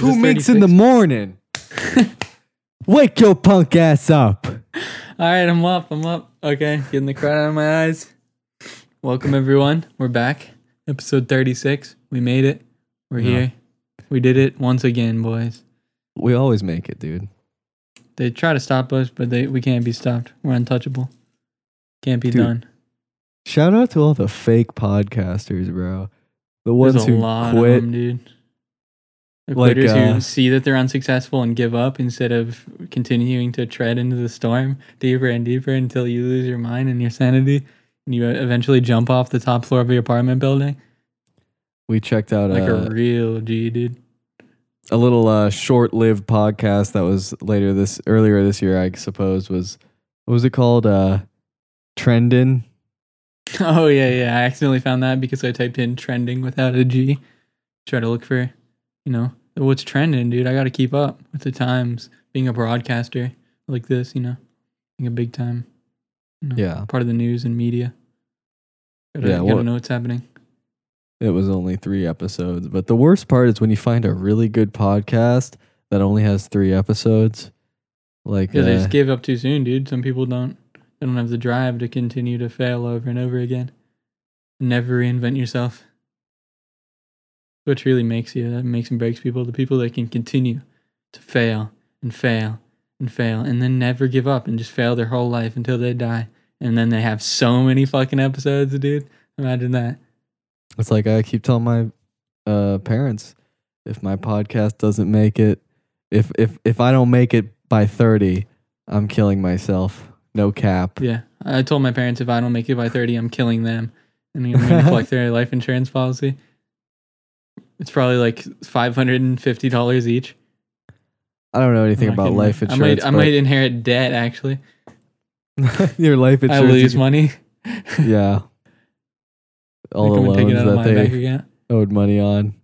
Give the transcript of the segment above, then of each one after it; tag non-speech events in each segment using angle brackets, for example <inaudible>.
Two this minks in the morning. <laughs> Wake your punk ass up. All right, I'm up. I'm up. Okay, getting the crowd out of my eyes. Welcome everyone. We're back. Episode 36. We made it. We're Yeah. here. We did it once again, boys. We always make it, dude. They try to stop us, but they we can't be stopped. We're untouchable. Can't be Dude, done. Shout out to all the fake podcasters, bro. The ones There's a who lot quit. of them, dude. Like, quitters uh, who see that they're unsuccessful and give up instead of continuing to tread into the storm deeper and deeper until you lose your mind and your sanity, and you eventually jump off the top floor of your apartment building We checked out like uh, a real G, dude. a little uh, short-lived podcast that was later this earlier this year, I suppose was what was it called? Uh, Trendin. <laughs> Oh yeah, yeah. I accidentally found that because I typed in trending without a G. Try to look for, you know, what's trending, dude. I got to keep up with the times. Being a broadcaster like this, you know, being a big time, you know, Yeah, part of the news and media. Gotta, Yeah, gotta know what's happening. it was only three episodes, but the worst part is when you find a really good podcast that only has three episodes. Like, Yeah, they uh, just gave up too soon, dude. Some people don't. They don't have the drive to continue to fail over and over again. Never reinvent yourself. What really makes you, that makes and breaks people, the people that can continue to fail and fail and fail and then never give up and just fail their whole life until they die. And then they have so many fucking episodes, dude. Imagine that. It's like I keep telling my uh, parents, if my podcast doesn't make it, if if if I don't make it by thirty, I'm killing myself. No cap. Yeah. I told my parents if I don't make it by 30, I'm killing them. And I'm going to collect their life insurance policy. It's probably like $550 each. I don't know anything about kidding. <laughs> life I insurance. might, I might inherit debt, actually. your life insurance. I lose money. Yeah. <laughs> All the come and take it loans that they owed money on.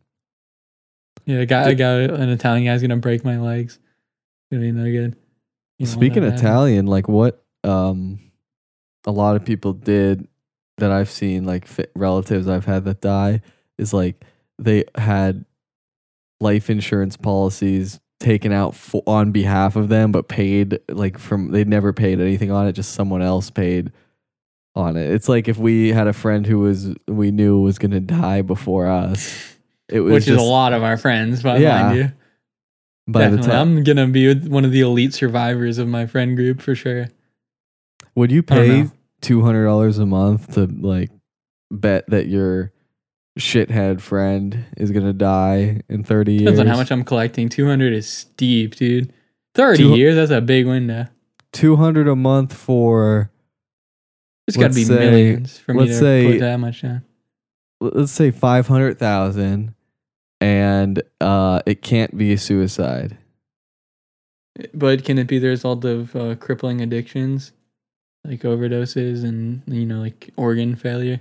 Yeah, a guy, a guy, an Italian guy's going to break my legs. Gonna be no good. You Speaking that of happen. Italian, like what um a lot of people did that I've seen, like relatives I've had that die, is like they had life insurance policies taken out for, on behalf of them, but paid like from they never paid anything on it, just someone else paid on it. It's like if we had a friend who was we knew was gonna die before us. It was Which is a lot of our friends, but Yeah, mind you. by the Definitely. time. I'm going to be with one of the elite survivors of my friend group for sure. Would you pay two hundred dollars a month to like bet that your shithead friend is gonna die in thirty years? Depends on how much I'm collecting. 200 is steep, dude. 30 Two- years, that's a big window. Two hundred a month for It's got to be say- millions for me to say- put that much down. let's say five hundred thousand, and uh, it can't be a suicide. But can it be the result of uh, crippling addictions, like overdoses and you know, like organ failure?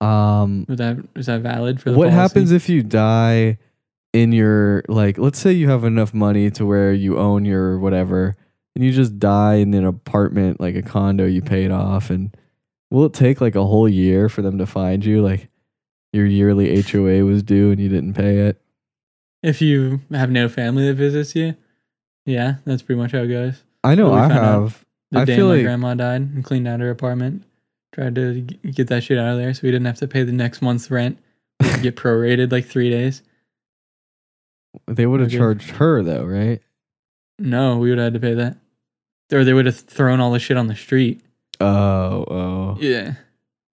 Um, Would that is that valid for the what policy? happens if you die in your like? Let's say you have enough money to where you own your whatever, and you just die in an apartment, like a condo you paid off, and will it take like a whole year for them to find you? Like your yearly HOA was due and you didn't pay it. if you have no family that visits you? Yeah, that's pretty much how it goes. I know I have. The I day feel my like- grandma died and cleaned out her apartment, tried to get that shit out of there so we didn't have to pay the next month's rent. Get prorated like three days. They would have charged her though, right? No, we would have had to pay that. Or they would have thrown all the shit on the street. Oh, oh. Yeah.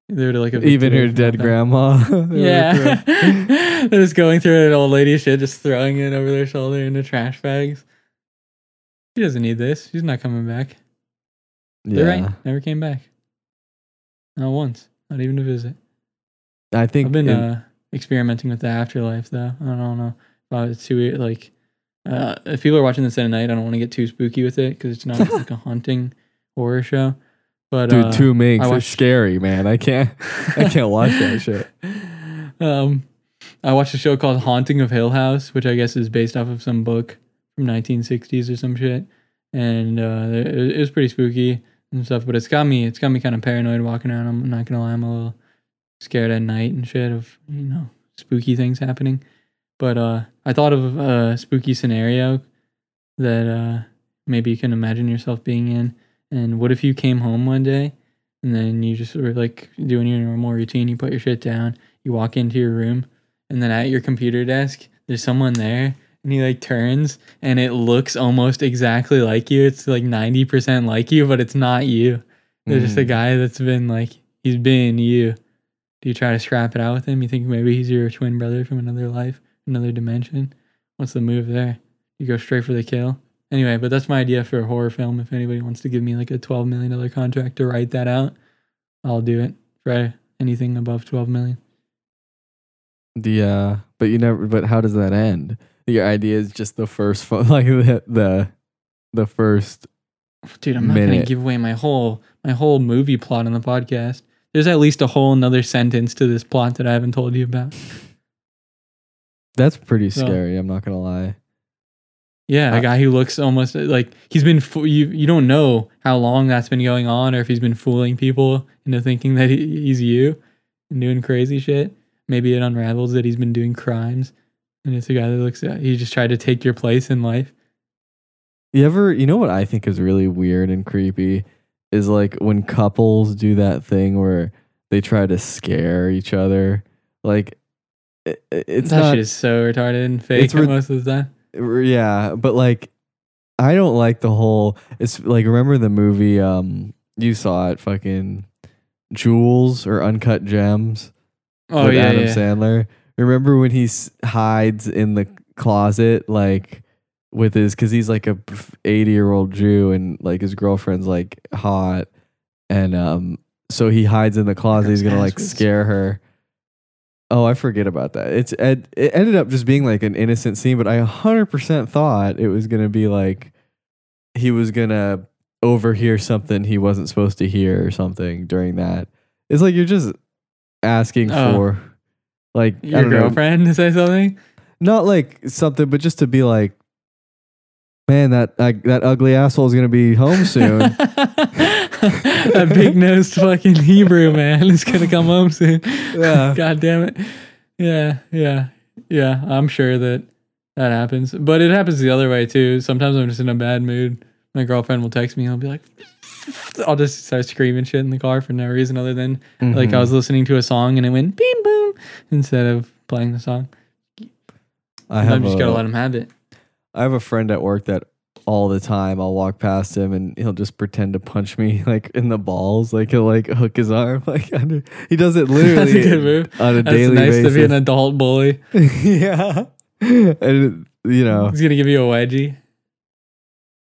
They would have like Even her dead grandma. <laughs> Yeah. <laughs> <laughs> They're just going through an old lady shit, just throwing it over their shoulder into trash bags. She doesn't need this. She's not coming back. They're yeah. right. Never came back. Not once. Not even to visit. I think I've been in- uh, experimenting with the afterlife though. I don't know if it's too weird. Like, uh, if people are watching this at night, I don't want to get too spooky with it because it's not <laughs> like a haunting horror show. But dude, uh, two minks watched- scary, man. I can't. I can't watch that <laughs> shit. Um, I watched a show called Haunting of Hill House, which I guess is based off of some book from 1960s or some shit, and uh, it, it was pretty spooky and stuff. But it's got me, it's got me kind of paranoid walking around. I'm not gonna lie, I'm a little scared at night and shit of you know spooky things happening. But uh, I thought of a spooky scenario that uh, maybe you can imagine yourself being in. And what if you came home one day and then you just were like doing your normal routine? You put your shit down, you walk into your room, and then at your computer desk, there's someone there. And he like turns and it looks almost exactly like you. It's like 90% like you, but it's not you. There's just a Mm. guy that's been like, he's been you. Do you try to scrap it out with him? You think maybe he's your twin brother from another life, another dimension? What's the move there? You go straight for the kill. Anyway, but that's my idea for a horror film. If anybody wants to give me like a twelve million dollar contract to write that out, I'll do it for anything above twelve million. The uh, but you never. But how does that end? Your idea is just the first, <laughs> like the the the first. Dude, I'm not gonna give away my whole my whole movie plot on the podcast. There's at least a whole another sentence to this plot that I haven't told you about. That's pretty So- scary. I'm not gonna lie. Yeah, a Uh, guy who looks almost like he's been. Fo- you you don't know how long that's been going on, or if he's been fooling people into thinking that he, he's you and doing crazy shit. Maybe it unravels that he's been doing crimes, and it's a guy that looks. At, he just tried to take your place in life. You ever, you know what I think is really weird and creepy is like when couples do that thing where they try to scare each other. Like, it, it's that not, shit is so retarded and fake re- most of the time. yeah, but like, I don't like the whole. It's like remember the movie? Um, you saw it, fucking Jewels or Uncut Gems Oh with yeah, Adam yeah. Sandler. Remember when he s- hides in the closet, like with his, because he's like a eighty-year-old Jew, and like his girlfriend's like hot, and um, so he hides in the closet. He's gonna like scare her. Oh, I forget about that. It's it, it ended up just being like an innocent scene, but I hundred percent thought it was gonna be like he was gonna overhear something he wasn't supposed to hear or something during that. It's like you're just asking Oh. for like I Your don't know, girlfriend to say something. not like something, but just to be like, man, that that, that ugly asshole is gonna be home soon. <laughs> that big nosed fucking Hebrew man is gonna come home soon. Yeah. <laughs> God damn it. Yeah, yeah, yeah. I'm sure that that happens, but it happens the other way too. Sometimes I'm just in a bad mood. My girlfriend will text me. and I'll be like, <laughs> I'll just start screaming shit in the car for no reason other than like I was mm-hmm. listening to a song and it went beam boom instead of playing the song. I have you just a- gotta let him have it. I have a friend at work that all the time I'll walk past him and he'll just pretend to punch me <laughs> like in the balls. Like he'll like hook his arm <laughs> like under. He does it literally That's a good move. on a That's daily nice basis. to be an adult bully. yeah, and you know, He's gonna give you a wedgie.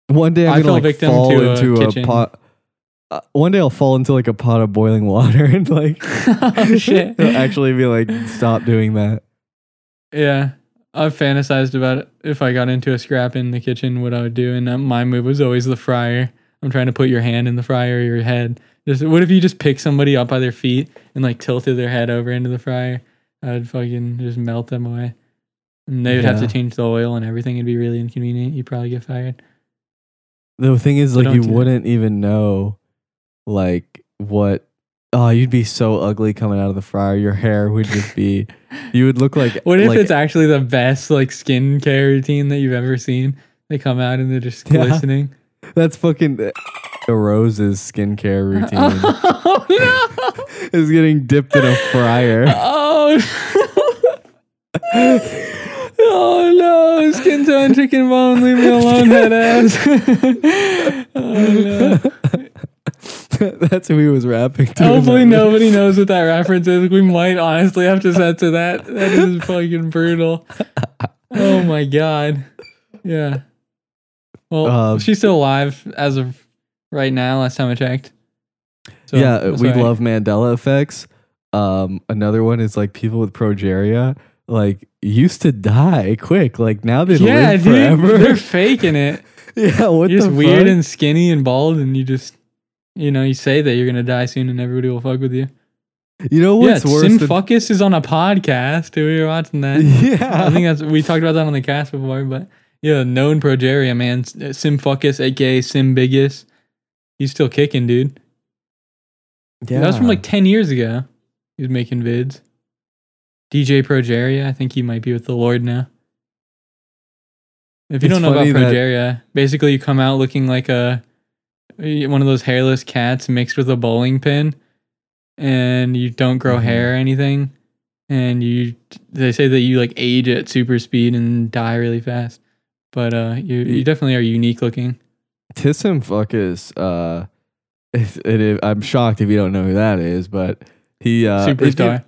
one day I'm I gonna fell like victim fall to a into a, kitchen. pot. Uh, one day I'll fall into like a pot of boiling water <laughs> and like <laughs> oh shit. <laughs> he'll actually be like, stop doing that. Yeah. I've fantasized about it. if I got into a scrap in the kitchen, what I would do. And uh, my move was always the fryer. I'm trying to put your hand in the fryer or your head. Just what if you just pick somebody up by their feet and like tilted their head over into the fryer? I'd fucking just melt them away. And they would have to change the oil and everything. It'd be really inconvenient. You'd probably get fired. The thing is, like, you wouldn't even know, like, what. Oh, you'd be so ugly coming out of the fryer. Your hair would just be. You would look like. What if like, it's actually the best like skincare routine that you've ever seen? They come out and they're just <laughs> Yeah. glistening. That's fucking. Uh, the Rose's skincare <laughs> routine oh no! is getting dipped in a fryer. <laughs> Oh. oh no! Skin tone, chicken bone. Leave me alone, head ass. oh no! <laughs> That's who he was rapping to. Hopefully nobody knows what that <laughs> reference is. We might honestly have to censor that. That is <laughs> fucking brutal. Oh my god. Yeah. Well, Um, she's still alive as of right now. Last time I checked. So, yeah, that's we all right. love Mandela effects. Um, another one is like people with progeria, like used to die quick. Like now they Yeah, live dude, forever. they're faking it. yeah, what you're the just weird fuck? and skinny and bald, and you just, you know, you say that you're gonna die soon, and everybody will fuck with you. you know yeah, what's worse Sim than Fuckus is on a podcast. We were watching that. <laughs> yeah. I think that's we talked about that on the cast before, but yeah, known progeria man, uh, Sim Fuckus, aka Sim Biggest. He's still kicking, dude. yeah. That was from like ten years ago. He was making vids. DJ Progeria. I think he might be with the Lord now. If you It's don't know about funny that- Progeria, uh, basically you come out looking like a one of those hairless cats mixed with a bowling pin, and you don't grow Mhm. hair or anything, and you they say that you like age at super speed and die really fast. But uh, you you definitely are unique looking. Tissim Fuckus, uh, it, it, I'm shocked if you don't know who that is, but he uh, if you-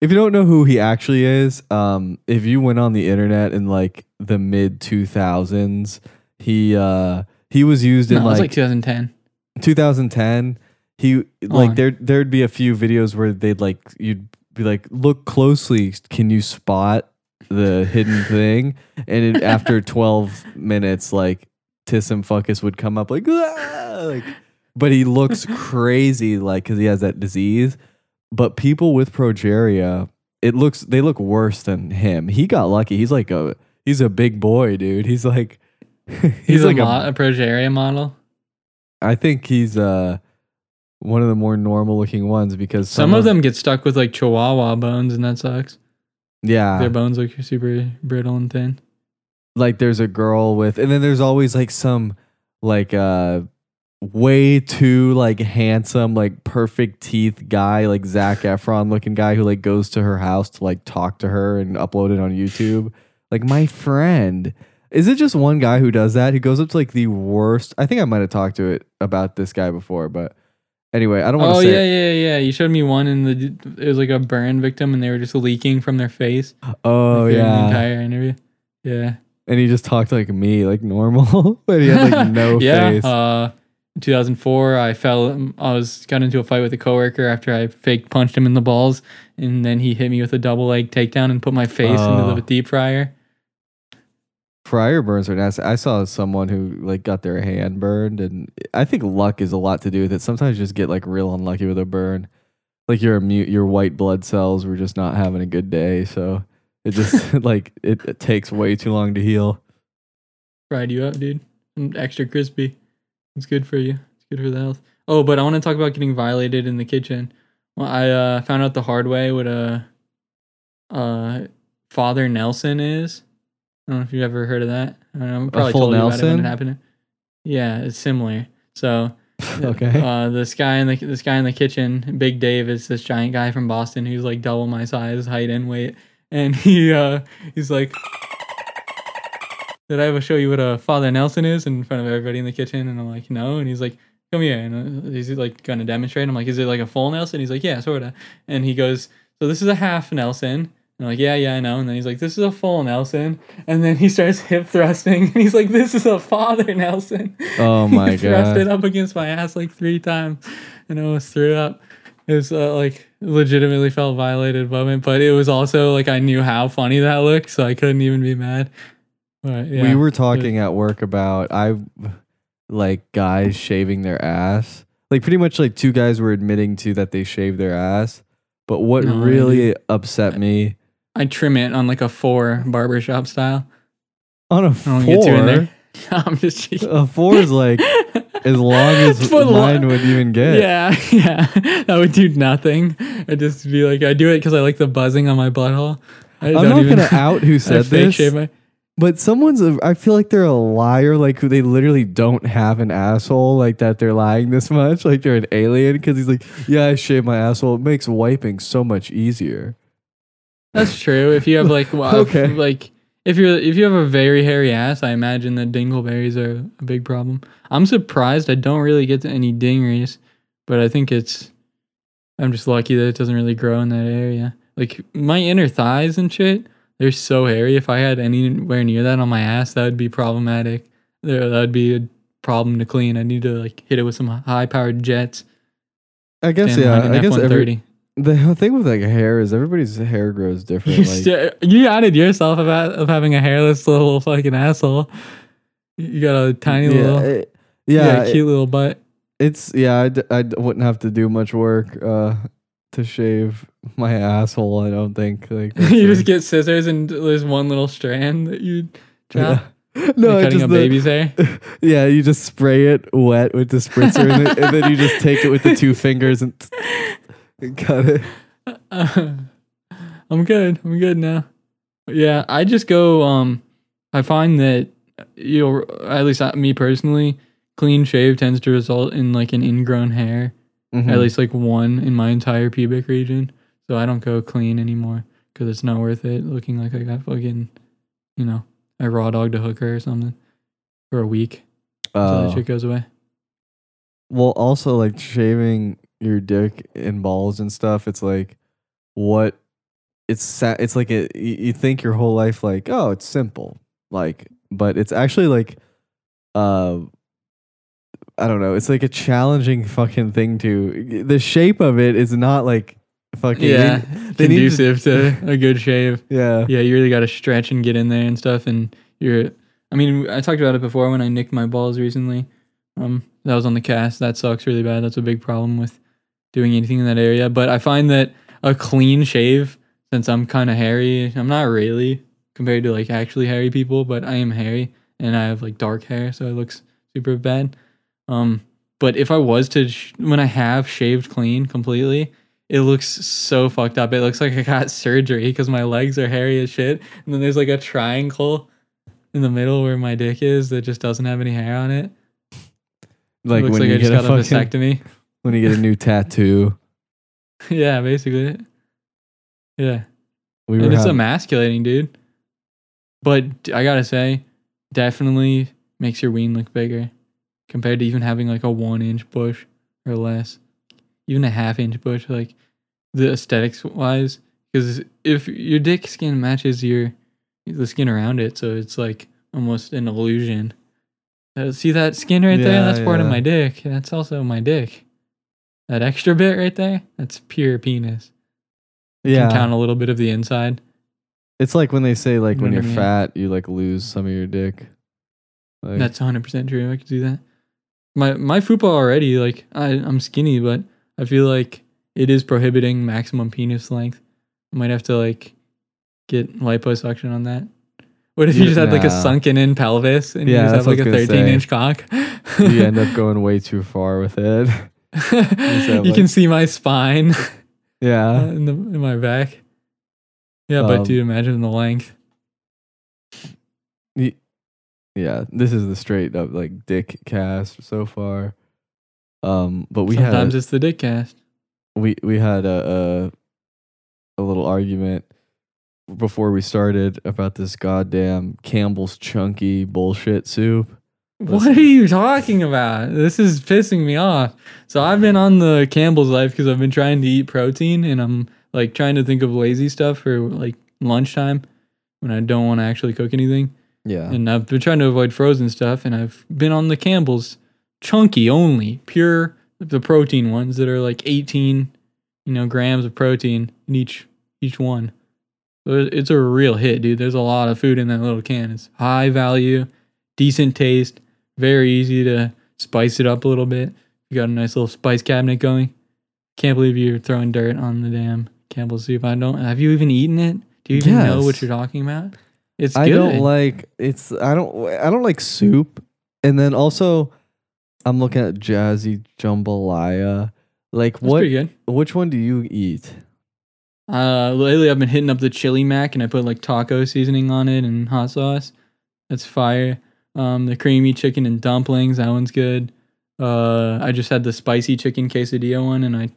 If you don't know who he actually is, um, if you went on the internet in like the mid 2000s, he uh, he was used in like, like 2010. 2010. He like on. there there'd be a few videos where they'd like you'd be like look closely, can you spot the hidden thing? And it, <laughs> after 12 minutes, like Tissim Fuckus would come up like, "Ah!" like but he looks <laughs> crazy like because he has that disease but people with progeria it looks they look worse than him he got lucky he's like a he's a big boy dude he's like <laughs> he's, He's, like a, mo- a Progeria model. i think he's uh one of the more normal looking ones because Some, of them get stuck with like Chihuahua bones, and that sucks. yeah Their bones look super brittle and thin. like there's a girl with and then there's always like some like uh way too like handsome like perfect teeth guy like Zac Efron looking guy who like goes to her house to like talk to her and upload it on YouTube like my friend is it just one guy who does that he goes up to like the worst I think I might have talked to it about this guy before but anyway I don't want to Oh say yeah, yeah, yeah. You showed me one, and the it was like a burn victim, and they were just leaking from their face. oh like, yeah entire interview. Yeah, and he just talked like me like normal <laughs> but he had like no <laughs> yeah. face Uh, 2004, I fell. I was got into a fight with a coworker after I fake punched him in the balls, and then he hit me with a double leg takedown and put my face into Oh. the deep fryer. Fryer burns are nasty. I saw someone who like got their hand burned, and I think luck is a lot to do with it. Sometimes you just get like real unlucky with a burn, like your immune, your white blood cells were just not having a good day, so it just <laughs> <laughs> like it, it takes way too long to heal. Fried you up, dude. Mm, Extra crispy. It's good for you. It's good for the health. Oh, but I want to talk about getting violated in the kitchen. Well, I uh, found out the hard way what a uh, Father Nelson is. I don't know if you've ever heard of that. I don't know, I probably full told you about it when it happened. Yeah, it's similar. So <laughs> okay. uh, this guy in the this guy in the kitchen, Big Dave, is this giant guy from Boston who's like double my size, height, and weight, and he uh, he's like, "Did I ever show you what a Father Nelson is?" in front of everybody in the kitchen, and I'm like, "No," and he's like. Come here, and uh, he's like gonna demonstrate. I'm like, is it like a full Nelson? He's like, yeah, sorta. And he goes, so this is a half Nelson. And I'm like, yeah, yeah, I know. And then he's like, this is a full Nelson. And then he starts hip thrusting. And he's like, this is a father Nelson. Oh <laughs> he my thrust it up against my ass like three times, and I almost threw up. It was uh, like legitimately felt violated moment, but it was also like I knew how funny that looked, so I couldn't even be mad. But yeah, We were talking at work about I like guys shaving their ass. Like pretty much like two guys were admitting to that they shaved their ass. But what No, really upset me I trim it on like a four barbershop style. on a I don't get too in four, <laughs> there. I'm just cheating. a four is like <laughs> as long as For the lo- mine would even get. Yeah, <laughs> yeah. That would do nothing. I'd just be like, I do it because I like the buzzing on my butthole. I I'm don't even- gonna out who said this, shave my- but someone's. A, I feel like they're a liar. Like who they literally don't have an asshole. Like that they're lying this much. Like they're an alien because he's like, yeah, I shave my asshole. It makes wiping so much easier. That's true. If you have like, <laughs> well, Okay. like if you're if you have a very hairy ass, I imagine that dingleberries are a big problem. I'm surprised I don't really get to any dingeries, but I think it's I'm just lucky that it doesn't really grow in that area. Like my inner thighs and shit, they're so hairy. If I had anywhere near that on my ass, that would be problematic. There, that would be a problem to clean. I need to like hit it with some high powered jets. I guess Stand yeah. I guess every, F-130. The thing with like hair is everybody's hair grows different. You, Like, st- you outed yourself about of having a hairless little fucking asshole. You got a tiny yeah, little, it- yeah. a cute little butt. It's yeah. I, d- I d- wouldn't have to do much work uh, to shave my asshole. I don't think. Like <laughs> you just get scissors and there's one little strand that you chop. yeah. <laughs> No, it's cutting just a the- baby's hair. <laughs> yeah, you just spray it wet with the spritzer, and, then, and then you just take it with the two fingers and, and cut it. oh <laughs> I'm good. I'm good now. Yeah, I just go. Um, I find that you know, at least uh, me personally, clean shave tends to result in like an ingrown hair, Mhm. at least like one in my entire pubic region. So I don't go clean anymore because it's not worth it. Looking like I got fucking, you know, I raw dogged a hooker or something for a week Oh. that shit goes away. Well, also like shaving your dick and balls and stuff. It's like what it's it's like a, you think your whole life like oh it's simple like but it's actually like uh I don't know it's like a challenging fucking thing to the shape of it is not like fucking Yeah, they to- conducive to <laughs> a good shave. yeah Yeah, you really got to stretch and get in there and stuff. And you're, I mean, I talked about it before when I nicked my balls recently. Um, that was on the cast. That sucks really bad. That's a big problem with doing anything in that area. But I find that a clean shave, since I'm kind of hairy, I'm not really compared to like actually hairy people, but I am hairy and I have like dark hair, so it looks super bad. Um, but if I was to, sh- when I have shaved clean completely, it looks so fucked up. It looks like I got <laughs> surgery because my legs are hairy as shit. And then there's like a triangle in the middle where my dick is that just doesn't have any hair on it. like looks when like you I just get a got a fucking vasectomy. When you get a new <laughs> tattoo yeah, basically. Yeah. we and it's having- emasculating, dude. But I gotta say, definitely makes your ween look bigger compared to even having like a one inch bush or less, even a half inch bush. Like the aesthetics wise, because if your dick skin matches your the skin around it, so it's like almost an illusion. Uh, see that skin right there? Yeah, That's part of my dick. That's also my dick. That extra bit right there, that's pure penis. You yeah can count a little bit of the inside. it's like when they say like when know you're what I mean? fat you like lose some of your dick like, That's 100% true. I could do that. My my football already like I I'm skinny, but I feel like it is prohibiting maximum penis length. I might have to like get liposuction on that. What if you Yeah, just had like a nah. sunken in pelvis and Yeah, you just that's have like a what I was 13 gonna say. inch cock? you end <laughs> up going way too far with it you can see my spine yeah <laughs> in the in my back. Yeah, but Um, dude, imagine the length. yeah this is the straight up like dick cast so far um but we Sometimes had it's the dick cast. we we had a, a a little argument before we started about this goddamn Campbell's chunky bullshit soup What are you talking about? This is pissing me off. So I've been on the Campbell's life because I've been trying to eat protein and I'm like trying to think of lazy stuff for like lunchtime when I don't want to actually cook anything. yeah And I've been trying to avoid frozen stuff and I've been on the Campbell's chunky only, pure the protein ones that are like 18, you know, grams of protein in each each one. So it's a real hit, dude. There's a lot of food in that little can. It's high value, decent taste, very easy to spice it up a little bit. You got a nice little spice cabinet going. Can't believe you're throwing dirt on the damn Campbell's soup. I don't. Have you even eaten it? Do you even know what you're talking about? It's I good. don't like it's I don't I don't like soup. And then also I'm looking at Jazzy Jambalaya. Like That's what which one do you eat? Uh, lately I've been hitting up the chili mac and I put like taco seasoning on it and hot sauce. That's fire. Um, the creamy chicken and dumplings. That one's good. Uh, I just had the spicy chicken quesadilla one and I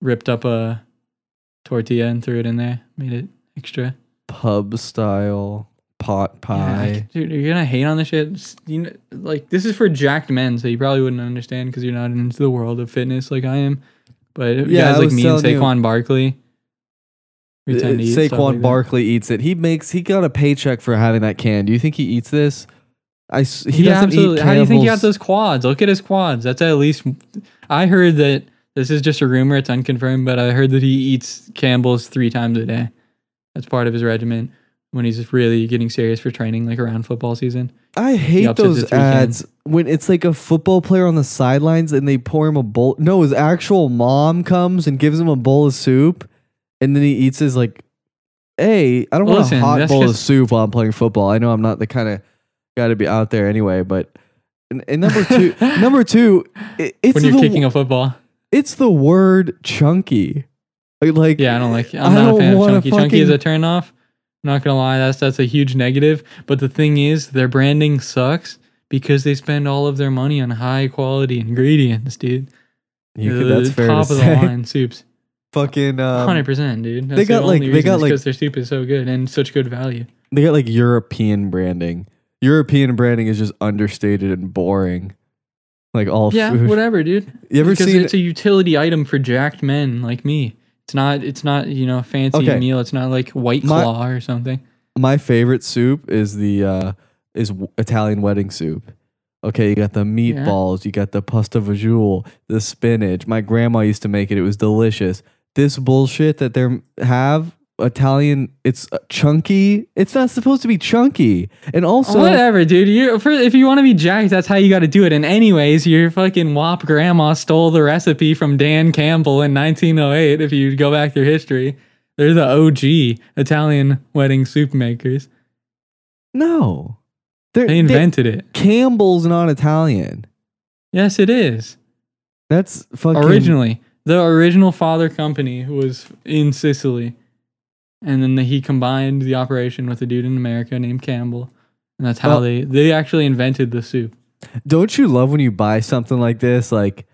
ripped up a tortilla and threw it in there. Made it extra. Pub style pot Yeah, pie. dude, you're gonna hate on this shit. You know, like this is for jacked men, so you probably wouldn't understand because you're not into the world of fitness like I am. But Yeah, guys like me and telling you- Saquon Barkley, we tend to eat Uh, Saquon like. Barkley eats it. He makes he got a paycheck for having that can. Do you think he eats this? I he yeah, doesn't absolutely. eat How do you think he got those quads? Look at his quads. That's at least. I heard that this is just a rumor. It's unconfirmed, but I heard that he eats Campbell's three times a day. That's part of his regimen when he's really getting serious for training, like around football season. I hate ups it to those cans. ads when it's like a football player on the sidelines and they pour him a bowl. No, his actual mom comes and gives him a bowl of soup, and then he eats his like, "Hey, I don't want a hot bowl of soup while I'm playing football. I know I'm not the kind of guy to be out there anyway, but." And, and number two, <laughs> number two, it, it's when you're the kicking a football. it's the word chunky. Like Yeah, I don't like. I'm I not a fan of chunky. Chunky is a fucking- turn off. I'm not gonna lie, that's that's a huge negative. But the thing is, their branding sucks because they spend all of their money on high quality ingredients, dude. you could, that's fair top to of say. the line soups. Fucking um, Hundred percent, dude. That's they got, the like- they got, like- because their soup is so good and such good value. they got like European branding. European branding is just understated and boring. Like all Yeah, food. whatever, dude. You ever because seen it's a utility item for jacked men like me. It's not. It's not. You know, a fancy Okay. meal. It's not like White My- Claw or something. my favorite soup is the uh is Italian wedding soup. Okay, you got the meatballs, you got the pasta fagioli, the spinach. My grandma used to make it. It was delicious. This bullshit that they have Italian, it's uh, chunky. It's not supposed to be chunky. And also, Whatever, dude. You if you want to be jacked, that's how you got to do it. And anyways, your fucking wop grandma stole the recipe from Dan Campbell in 1908. If you go back through history, they're the OG Italian wedding soup makers. no, They're, They they- invented it. Campbell's not Italian. Yes, it is. That's fucking Originally, the original father company was in Sicily, and then he combined the operation with a dude in America named Campbell, and that's how Well- they they actually invented the soup. Don't you love when you buy something like this, like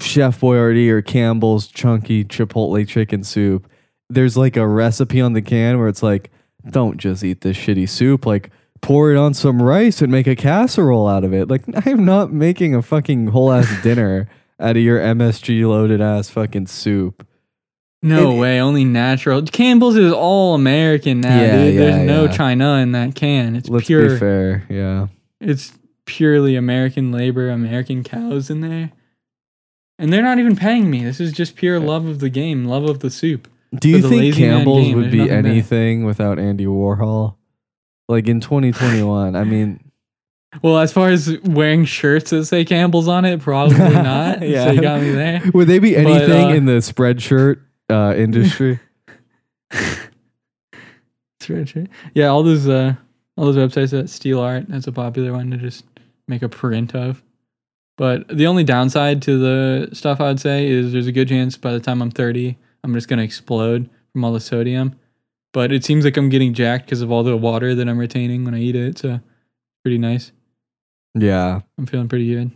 Chef Boyardee or Campbell's chunky Chipotle chicken soup? There's like a recipe on the can where it's like, don't just eat this shitty soup. Like, pour it on some rice and make a casserole out of it. Like, <laughs> I'm not making a fucking whole ass dinner out of your MSG loaded ass fucking soup. No It- way, only natural. Campbell's is all American now, Yeah, dude. yeah, There's no yeah. China in that can. It's Let's pure. be fair. Yeah. It's purely American labor, American cows in there. And they're not even paying me. This is just pure love of the game, love of the soup. Do you think Campbell's would there's be anything without Andy Warhol? Like in 2021, I mean, <laughs> Well, as far as wearing shirts that say Campbell's on it, probably <laughs> not. Yeah. So you got me there. Would they be But, anything uh, in the spread shirt uh, industry? <laughs> Spreadsheet. Yeah, all those uh all those websites that steal art, that's a popular one to just make a print of. But the only downside to the stuff I would say is there's a good chance by the time I'm 30, I'm just gonna explode from all the sodium. But it seems like I'm getting jacked because of all the water that I'm retaining when I eat it. So pretty nice. yeah, I'm feeling pretty good.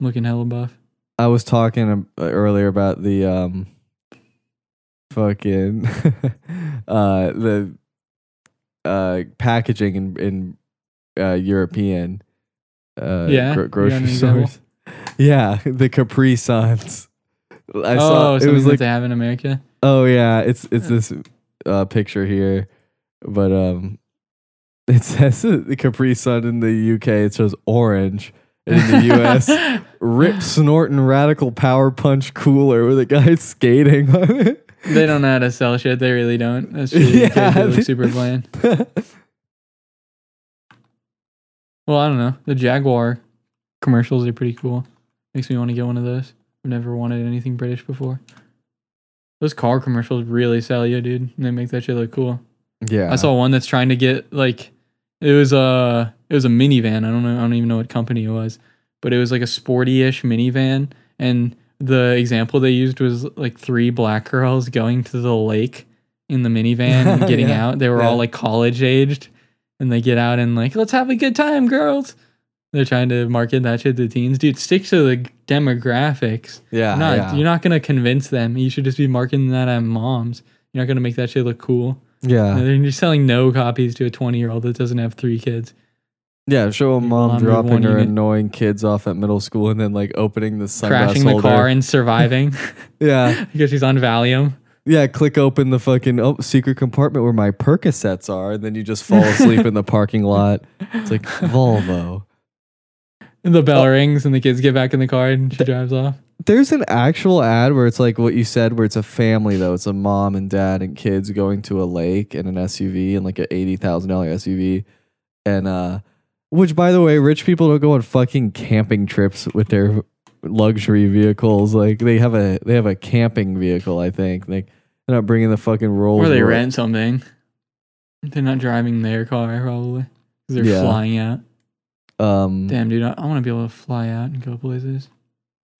I'm looking hella buff. I was talking earlier about the um, fucking <laughs> uh, the uh, packaging in in uh, European uh, Yeah? gro- grocery <laughs> stores. Yeah, the Capri Suns. <laughs> I oh, saw it was like they have in America. Oh yeah, it's it's this uh, picture here, but um, it says the Capri Sun in the UK. It says orange, and in the US, rip snorting radical power punch cooler with a guy skating on it. They don't know how to sell shit. They really don't. That's true. Yeah, they- look super bland. <laughs> Well, I don't know. The Jaguar commercials are pretty cool. Makes me want to get one of those. I've never wanted anything British before. Those car commercials really sell you, dude. And they make that shit look cool. yeah, I saw one that's trying to get like it was a it was a minivan. I don't know. I don't even know what company it was, but it was like a sporty-ish minivan. And the example they used was like three black girls going to the lake in the minivan and <laughs> getting Yeah, out. They were yeah. all like college aged, and they get out and like let's have a good time, girls. They're trying to market that shit to teens, dude. Stick to the demographics. yeah, not, yeah, You're not gonna convince them. You should just be marketing that at moms. You're not gonna make that shit look cool. yeah, No, They're selling no copies to a 20 year old that doesn't have three kids. Yeah. Show a mom mom dropping her unit. annoying kids off at middle school and then like opening the sunglass crashing the holder. car and surviving <laughs> yeah, <laughs> because she's on Valium. Yeah, click open the fucking oh, secret compartment where my Percocets are, and then you just fall asleep in the <laughs> parking lot. It's like Volvo. And the bell Oh. rings and the kids get back in the car and she drives off. There's an actual ad where it's like what you said, where it's a family though. It's a mom and dad and kids going to a lake in an SUV and like an eighty thousand dollar SUV, and uh, which by the way, rich people don't go on fucking camping trips with their luxury vehicles. Like they have a they have a camping vehicle. I think like they're not bringing the fucking Rolls. Or they rent something. They're not driving their car probably. They're Yeah. flying out. Um, Damn, dude, I, I want to be able to fly out and go places.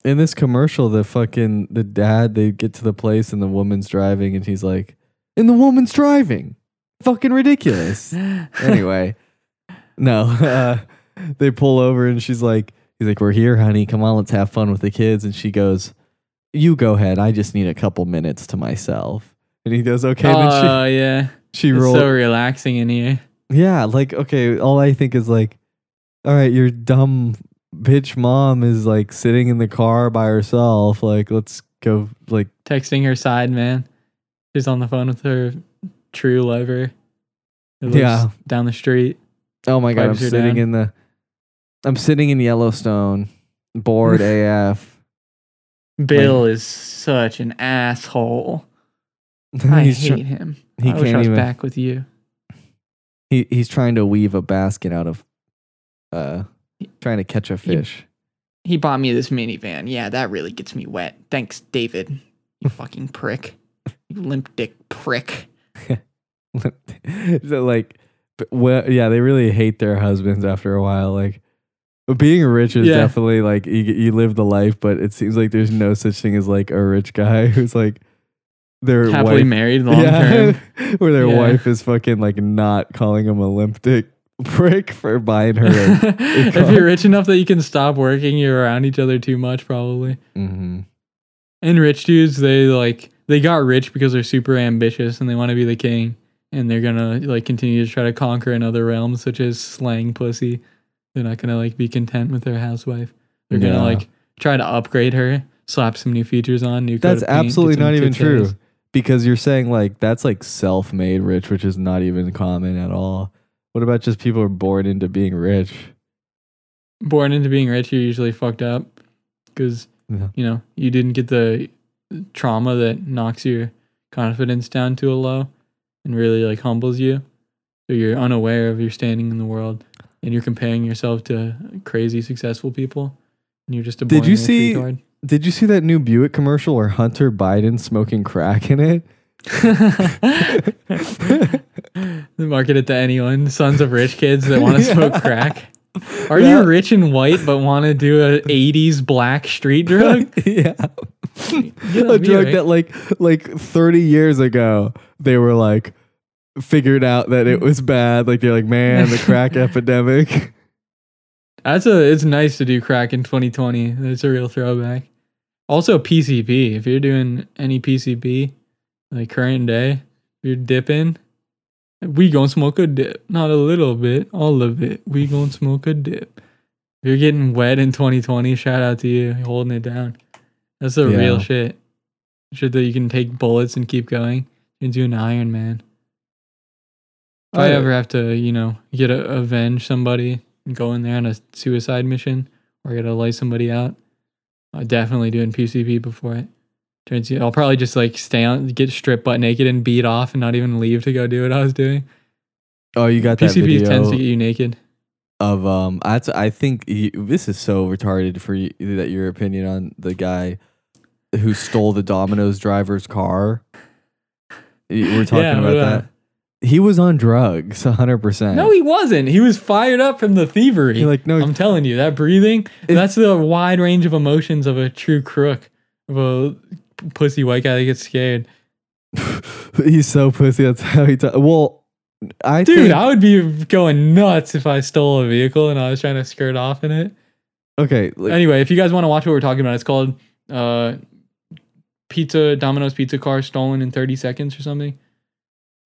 in this commercial, the fucking the dad they get to the place and the woman's driving and he's like, and the woman's driving, fucking ridiculous. <laughs> anyway, no, <laughs> uh, they pull over and she's like, he's like, we're here, honey. Come on, let's have fun with the kids. And she goes, you go ahead. I just need a couple minutes to myself. And he goes, okay. oh then yeah, she she it's rolled. so relaxing in here. Yeah, like okay, all I think is like, all right, your dumb bitch mom is like sitting in the car by herself. Like, let's go. Like, Texting her side man. She's on the phone with her true lover. who lives Yeah. down the street. Oh my god, I'm sitting down. in the, I'm sitting in Yellowstone, bored <laughs> AF. Bill is such an asshole. <laughs> I hate tr- him. he I can't I was even- back with you. he he's trying to weave a basket out of, uh, trying to catch a fish. He bought me this minivan. Yeah, that really gets me wet. Thanks, David. You <laughs> fucking prick. You limp dick prick. so like, but well, yeah, they really hate their husbands after a while. Like, being rich is Yeah. definitely like you, you live the life, but it seems like there's no such thing as like a rich guy <laughs> who's like their Happily wife, married <laughs> long yeah, term. <laughs> where their Yeah. wife is fucking like not calling him a limp dick prick for buying her. A, if you're rich enough that you can stop working, you're around each other too much, probably. hmm And rich dudes, they like they got rich because they're super ambitious and they want to be the king, and they're gonna like continue to try to conquer in other realms such as slang pussy. They're not gonna like be content with their housewife. They're gonna like try to upgrade her, slap some new features on, new. coat That's of paint, get absolutely some not even tits true. raised. Because you're saying like that's like self-made rich, which is not even common at all. What about just people who are born into being rich? Born into being rich, you're usually fucked up because Yeah. you know you didn't get the trauma that knocks your confidence down to a low and really like humbles you. So you're unaware of your standing in the world and you're comparing yourself to crazy successful people. And you're just a Did you see- retard. Did you see that new Buick commercial where Hunter Biden smoking crack in it? <laughs> Market it to anyone. Sons of rich kids that want to <laughs> Yeah. smoke crack. Are Yeah. you rich and white but want to do a 80s black street drug? <laughs> yeah. <laughs> A drug right? that like like 30 years ago they were like figured out that it was bad. Like they're like, man, the crack <laughs> epidemic. That's a. It's nice to do crack in 2020. That's a real throwback. Also PCP. If you're doing any PCP, like current day, you're dipping, we gonna smoke a dip. Not a little bit, all of it. We gonna smoke a dip. If you're getting wet in 2020, shout out to you holding it down. That's the Yeah. real shit. Shit that you can take bullets and keep going. You can do an Iron Man. If I Oh, ever have to, you know, get a, avenge somebody and go in there on a suicide mission or I gotta lay somebody out, I definitely doing PCP before it. Turns you, I'll probably just like stay on, get stripped butt naked and beat off and not even leave to go do what I was doing. Oh, you got that PCP video tends to get you naked. of um. That's I think you, this is so retarded for you that your opinion on the guy who stole the Domino's driver's car. We're talking Yeah, about yeah. that. He was on drugs, hundred percent. No, he wasn't. He was fired up from the thievery. You're like no, I'm telling you, that breathing, If- that's the wide range of emotions of a true crook, of a pussy white guy that gets scared. <laughs> he's so pussy. That's how he. Ta- well, I Dude, think, I would be going nuts if I stole a vehicle and I was trying to skirt off in it. okay. Like, Anyway, if you guys want to watch what we're talking about, it's called uh, Pizza Domino's Pizza Car Stolen in 30 Seconds or something.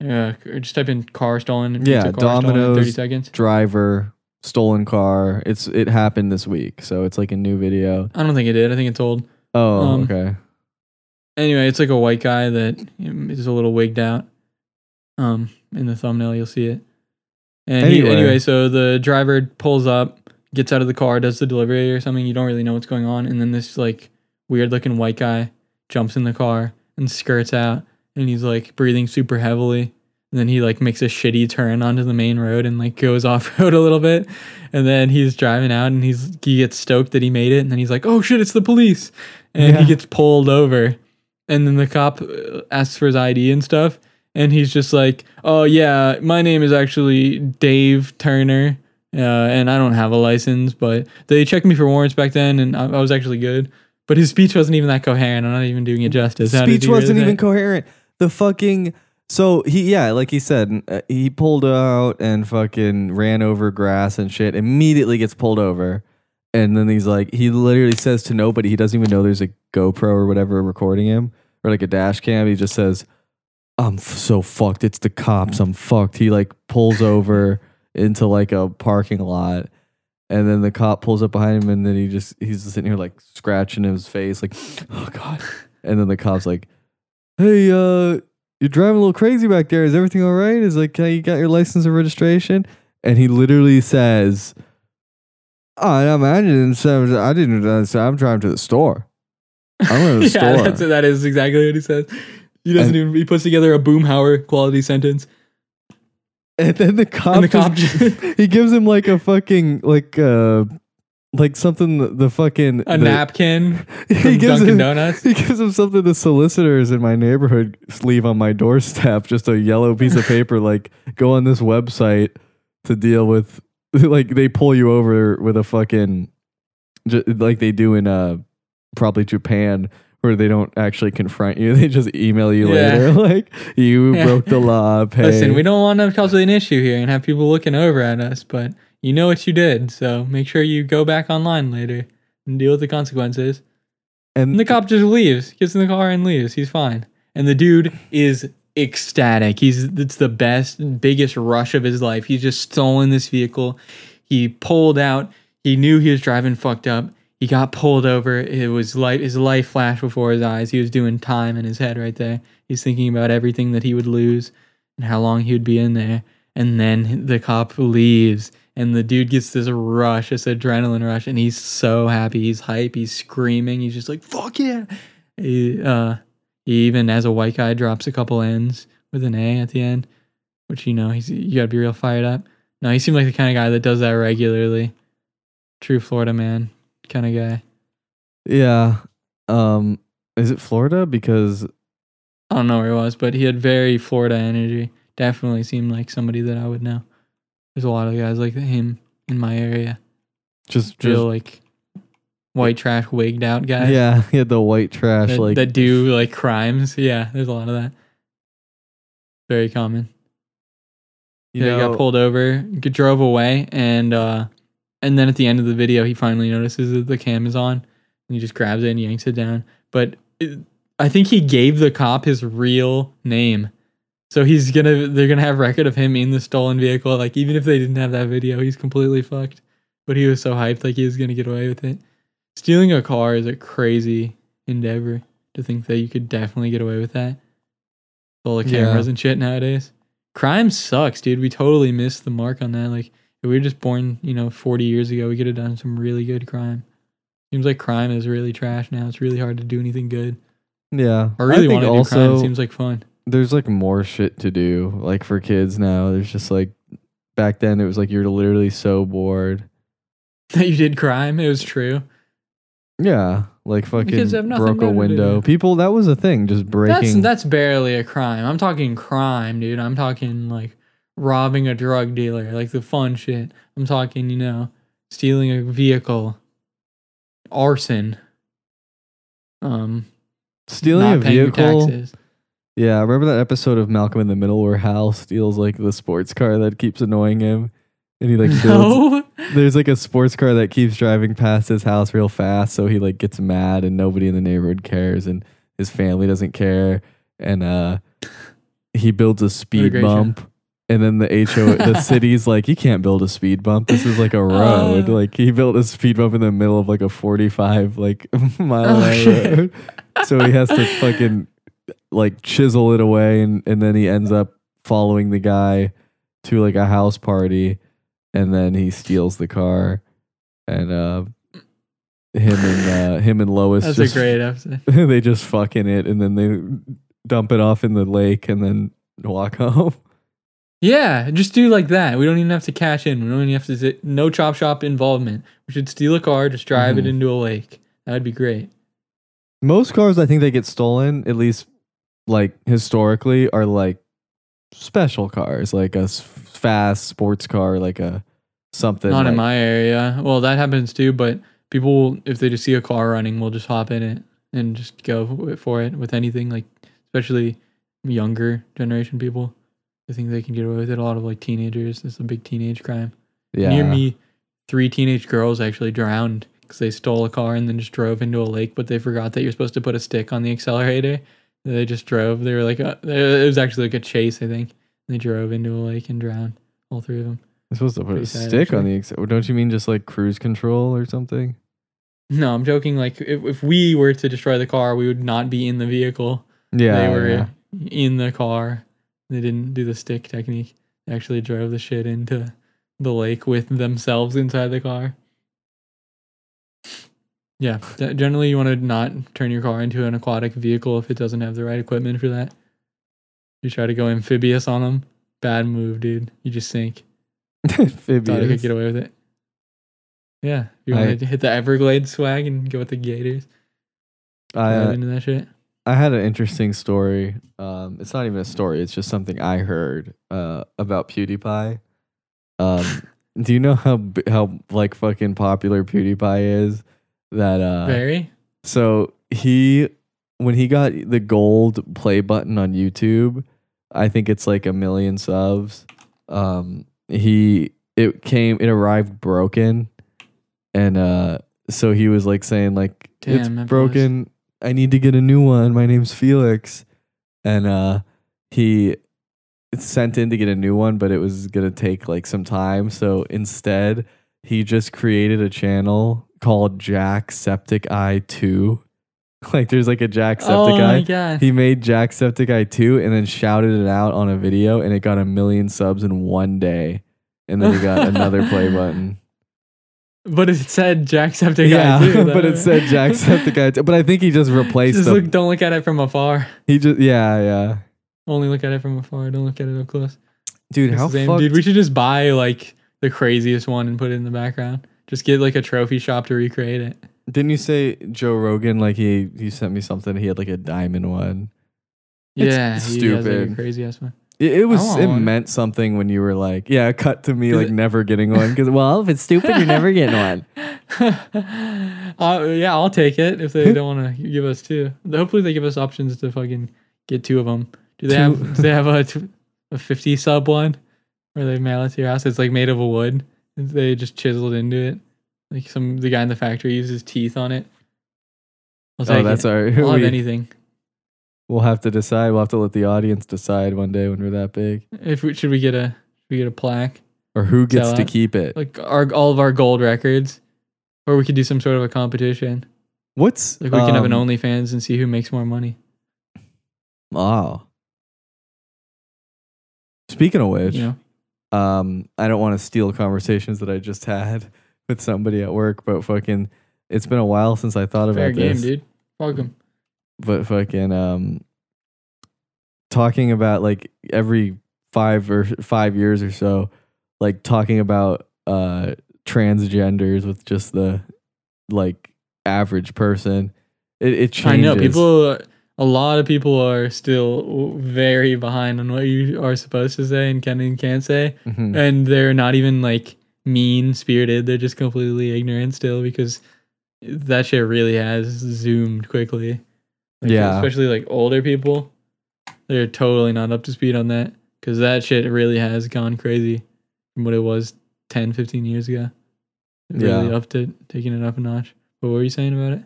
Yeah, or just type in car stolen. Yeah, car stolen in 30 Domino's seconds. driver stolen car. It's it happened this week, so it's like a new video. I don't think it did. I think it's old. Oh, Um, okay. Anyway, it's like a white guy that is a little wigged out. Um, in the thumbnail, you'll see it. And he- Anyway. anyway, so the driver pulls up, gets out of the car, does the delivery or something. You don't really know what's going on, and then this like weird looking white guy jumps in the car and skirts out, and he's like breathing super heavily. And then he like makes a shitty turn onto the main road and like goes <laughs> off road a little bit. And then he's driving out and he's he gets stoked that he made it. And then he's like, "Oh shit, it's the police!" And Yeah. he gets pulled over. And then the cop uh, asks for his ID and stuff. And he's just like, "Oh yeah, my name is actually Dave Turner, uh, and I don't have a license, but they checked me for warrants back then, and I, I was actually good. But his speech wasn't even that coherent. I'm not even doing it justice. How speech wasn't even coherent. The fucking so he yeah, like he said, uh, he pulled out and fucking ran over grass and shit. Immediately gets pulled over, and then he's like, he literally says to nobody. He doesn't even know there's a GoPro or whatever recording him or like a dash cam. He just says, "I'm f- so fucked. It's the cops. I'm fucked." He like pulls over <laughs> into like a parking lot. And then the cop pulls up behind him, and then he just he's sitting here like scratching his face, like, <laughs> oh god. And then the cop's like, hey, uh, you're driving a little crazy back there. Is everything all right? Is like, you got your license and registration? And he literally says, oh, I imagine so I didn't, so I'm driving to the store. I'm going to the <laughs> yeah, store. that's, that is exactly what he says. He doesn't And- even. He puts together a Boomhauer quality sentence. And then the cop, And the cop just- <laughs> he gives him like a fucking, like, uh, like something, the, the fucking, A the- napkin <laughs> he gives Dunkin' him, Donuts. He gives him something the solicitors in my neighborhood leave on my doorstep, just a yellow piece of paper, <laughs> like go on this website to deal with like they pull you over with a fucking like they do in uh probably Japan where they don't actually confront you. <laughs> They just email you Yeah. later <laughs> like you Yeah. broke the law, pay. <laughs> Listen, we don't want to cause an issue here and have people looking over at us, but you know what you did, so make sure you go back online later and deal with the consequences. and And the cop just leaves, gets in the car and leaves. He's fine. And the dude is ecstatic. He's it's the best, biggest rush of his life. He's just stolen this vehicle. He pulled out. He knew he was driving fucked up. He got pulled over. It was life. His life flashed before his eyes. He was doing time in his head right there. He's thinking about everything that he would lose and how long he would be in there. And then the cop leaves, and the dude gets this rush, this adrenaline rush, and he's so happy. He's hype. He's screaming. He's just like, "Fuck yeah!" He, uh, he even as a white guy drops a couple N's with an A at the end, which you know he's you gotta be real fired up. No, he seemed like the kind of guy that does that regularly. True Florida man kind of guy. yeah. Um is it Florida because I don't know where he was, but he had very Florida energy. Definitely seemed like somebody that I would know. There's a lot of guys like him in my area. just just Real like white trash wigged out guys. yeah, <laughs> he had the white trash That, like that do like crimes. Yeah, there's a lot of that. Very common. you yeah, he got pulled over, drove away, and uh, and then at the end of the video, he finally notices that the cam is on, and he just grabs it and yanks it down. But it, I think he gave the cop his real name, so he's gonna they're gonna have record of him in the stolen vehicle. Like even if they didn't have that video, he's completely fucked. But he was so hyped, like he was gonna get away with it. Stealing a car is a crazy endeavor. To think that you could definitely get away with that. All the Yeah. cameras and shit nowadays crime sucks, dude. We totally missed the mark on that. Like, if we were just born, you know, 40 years ago, we could have done some really good crime. Seems like crime is really trash now. It's really hard to do anything good. yeah. I really want to do crime. also It seems like fun. there's like more shit to do like for kids now. There's just like back then it was like you're literally so bored. <laughs> That you did crime. It was true. Yeah, like fucking kids have nothing broke a window. People that was a thing, just That's breaking. that's barely a crime. I'm talking crime, dude. I'm talking like robbing a drug dealer, like the fun shit. I'm talking, you know, stealing a vehicle, arson, um, Stealing a vehicle. Yeah, remember that episode of Malcolm in the Middle where Hal steals like the sports car that keeps annoying him, and he like builds. No. <laughs> There's like a sports car that keeps driving past his house real fast, so he like gets mad, and nobody in the neighborhood cares, and his family doesn't care, and uh, he builds a speed bump. show. And then the HO, the <laughs> city's like, you can't build a speed bump. This is like a road. Oh. like he built a speed bump in the middle of like a 45 like <laughs> mile Oh, an hour shit. road. So he has to fucking like chisel it away and, and then he ends up following the guy to like a house party and then he steals the car and uh him and uh him and Lois That's just a great <laughs> episode. they just fucking it and then they dump it off in the lake and then walk home. Yeah, just do like that. We don't even have to cash in. We don't even have to sit, no chop shop involvement. We should steal a car, just drive it Mhm. into a lake. That'd be great. Most cars I think they get stolen, at least like historically, are like special cars, like a fast sports car, like a something. Not in my area. Well, that happens too, but people if they just see a car running, will just hop in it and just go for it with anything. Like especially younger generation people, I think they can get away with it. A lot of like teenagers. It's a big teenage crime. Yeah. Near me, three teenage girls actually drowned because they stole a car and then just drove into a lake, but they forgot that you're supposed to put a stick on the accelerator. They just drove. They were like, uh, it was actually like a chase, I think. They drove into a lake and drowned. All three of them. You're supposed to put a Pretty sad, stick on the. Ex- or don't you mean just like cruise control or something? No, I'm joking. Like, if, if we were to destroy the car, we would not be in the vehicle. Yeah. they were yeah. in the car. They didn't do the stick technique. They actually drove the shit into the lake with themselves inside the car. Yeah, generally you want to not turn your car into an aquatic vehicle if it doesn't have the right equipment for that. You try to go amphibious on them, bad move, dude. You just sink. amphibious. Thought I could get away with it. Yeah, you I- want to hit the Everglades swag and go with the Gators. I, uh, into that shit. I had an interesting story. Um, it's not even a story. It's just something I heard uh, about PewDiePie. Um, <laughs> do you know how how like fucking popular PewDiePie is? That uh, Very. so he when he got the gold play button on YouTube, I think it's like a million subs. Um, he it came it arrived broken, and uh, so he was like saying like Damn, it's broken. blows. I need to get a new one. My name's Felix, and uh, he sent in to get a new one, but it was gonna take like some time. So instead, he just created a channel called Jacksepticeye Two. <laughs> Like there's like a Jacksepticeye. Oh my god. He made Jacksepticeye 2 and then shouted it out on a video and it got a million subs in one day. And then he got <laughs> another play button. But it said Jacksepticeye yeah, too. <laughs> but it said Jacksepticeye 2. But I think he just replaced Just look, don't look at it from afar. he just, yeah, yeah. Only look at it from afar. Don't look at it up close. Dude, It's how fucked? Dude, we should just buy like the craziest one and put it in the background. Just get like a trophy shop to recreate it. Didn't you say Joe Rogan, like he, he sent me something, he had like a diamond one? It's yeah, he has, like, stupid. a crazy ass one. It, it was, it one. meant something when you were like, yeah, cut to me like never getting one. Cause, well, if it's stupid, you're never getting one. <laughs> uh, yeah, I'll take it if they don't want to give us two. Hopefully, they give us options to fucking get two of them. Do they Two. have? Do they have a, a fifty sub one, where they mail it to your house? It's like made of a wood. They just chiseled into it. Like some the guy in the factory uses teeth on it. I'll Oh, that's it. our. I'll <laughs> have anything. We'll have to decide. We'll have to let the audience decide one day when we're that big, If we, should we get a should we get a plaque or who gets Sell to out. keep it. like our all of our gold records, or we could do some sort of a competition. What's Like we can have an um, OnlyFans and see who makes more money. Wow. speaking of which, You know, um, I don't want to steal conversations that I just had <laughs> with somebody at work, but fucking, it's been a while since I thought fair about game, this. dude. Fuck 'em. But fucking, um, talking about like every five or five years or so, like talking about uh transgenders with just the like average person. It it changes. I know people. A lot of people are still very behind on what you are supposed to say and can and can't say, Mhm. and they're not even like mean spirited. They're just completely ignorant still because that shit really has zoomed quickly. Like, Yeah. especially like older people, they're totally not up to speed on that because that shit really has gone crazy from what it was 10, 15 years ago. Really Yeah. up to taking it up a notch. But What were you saying about it?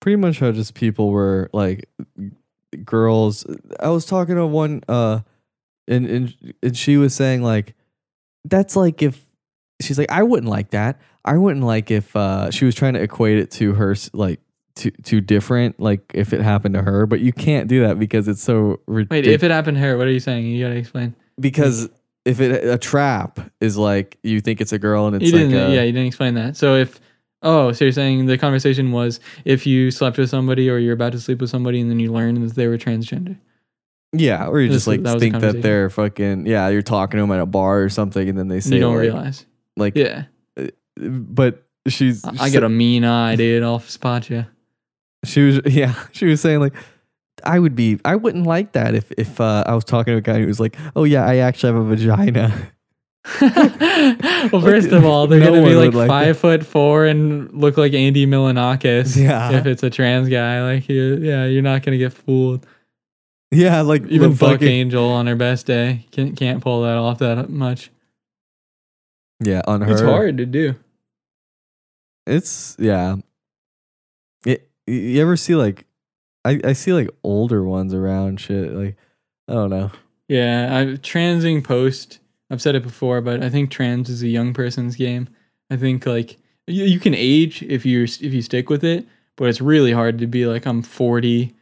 pretty much how just people were like girls i was talking to one uh and and, and she was saying like that's like if she's like i wouldn't like that i wouldn't like if uh she was trying to equate it to her like to to different like if it happened to her but you can't do that because it's so Wait, if it happened to her, what are you saying? You gotta explain. because mm. if it a trap is like you think it's a girl and it's you didn't. a, yeah, you didn't explain that. So if oh, so you're saying the conversation was if you slept with somebody or you're about to sleep with somebody and then you learn that they were transgender. yeah or you just like that think that they're fucking yeah you're talking to them at a bar or something and then they say you don't like, realize. like Yeah, uh, but she's I, I get a mean eye, dude. I'll spot you. She was <laughs> yeah she was saying like i would be i wouldn't like that if if uh, i was talking to a guy who was like oh yeah i actually have a vagina <laughs> well, <laughs> first of all, they're No gonna be like like five foot four and look like Andy Milonakis. Yeah. If it's a trans guy, like you, yeah, you're not gonna get fooled. Yeah, like Even the Buck fucking- Angel on her best day can't can't pull that off that much. Yeah, on her. It's hard to do. It's yeah. You ever see like I I see like older ones around shit like I don't know. Yeah, I transing post. I've said it before, but I think trans is a young person's game. I think like you, you can age if you if you stick with it, but it's really hard to be like I'm 40.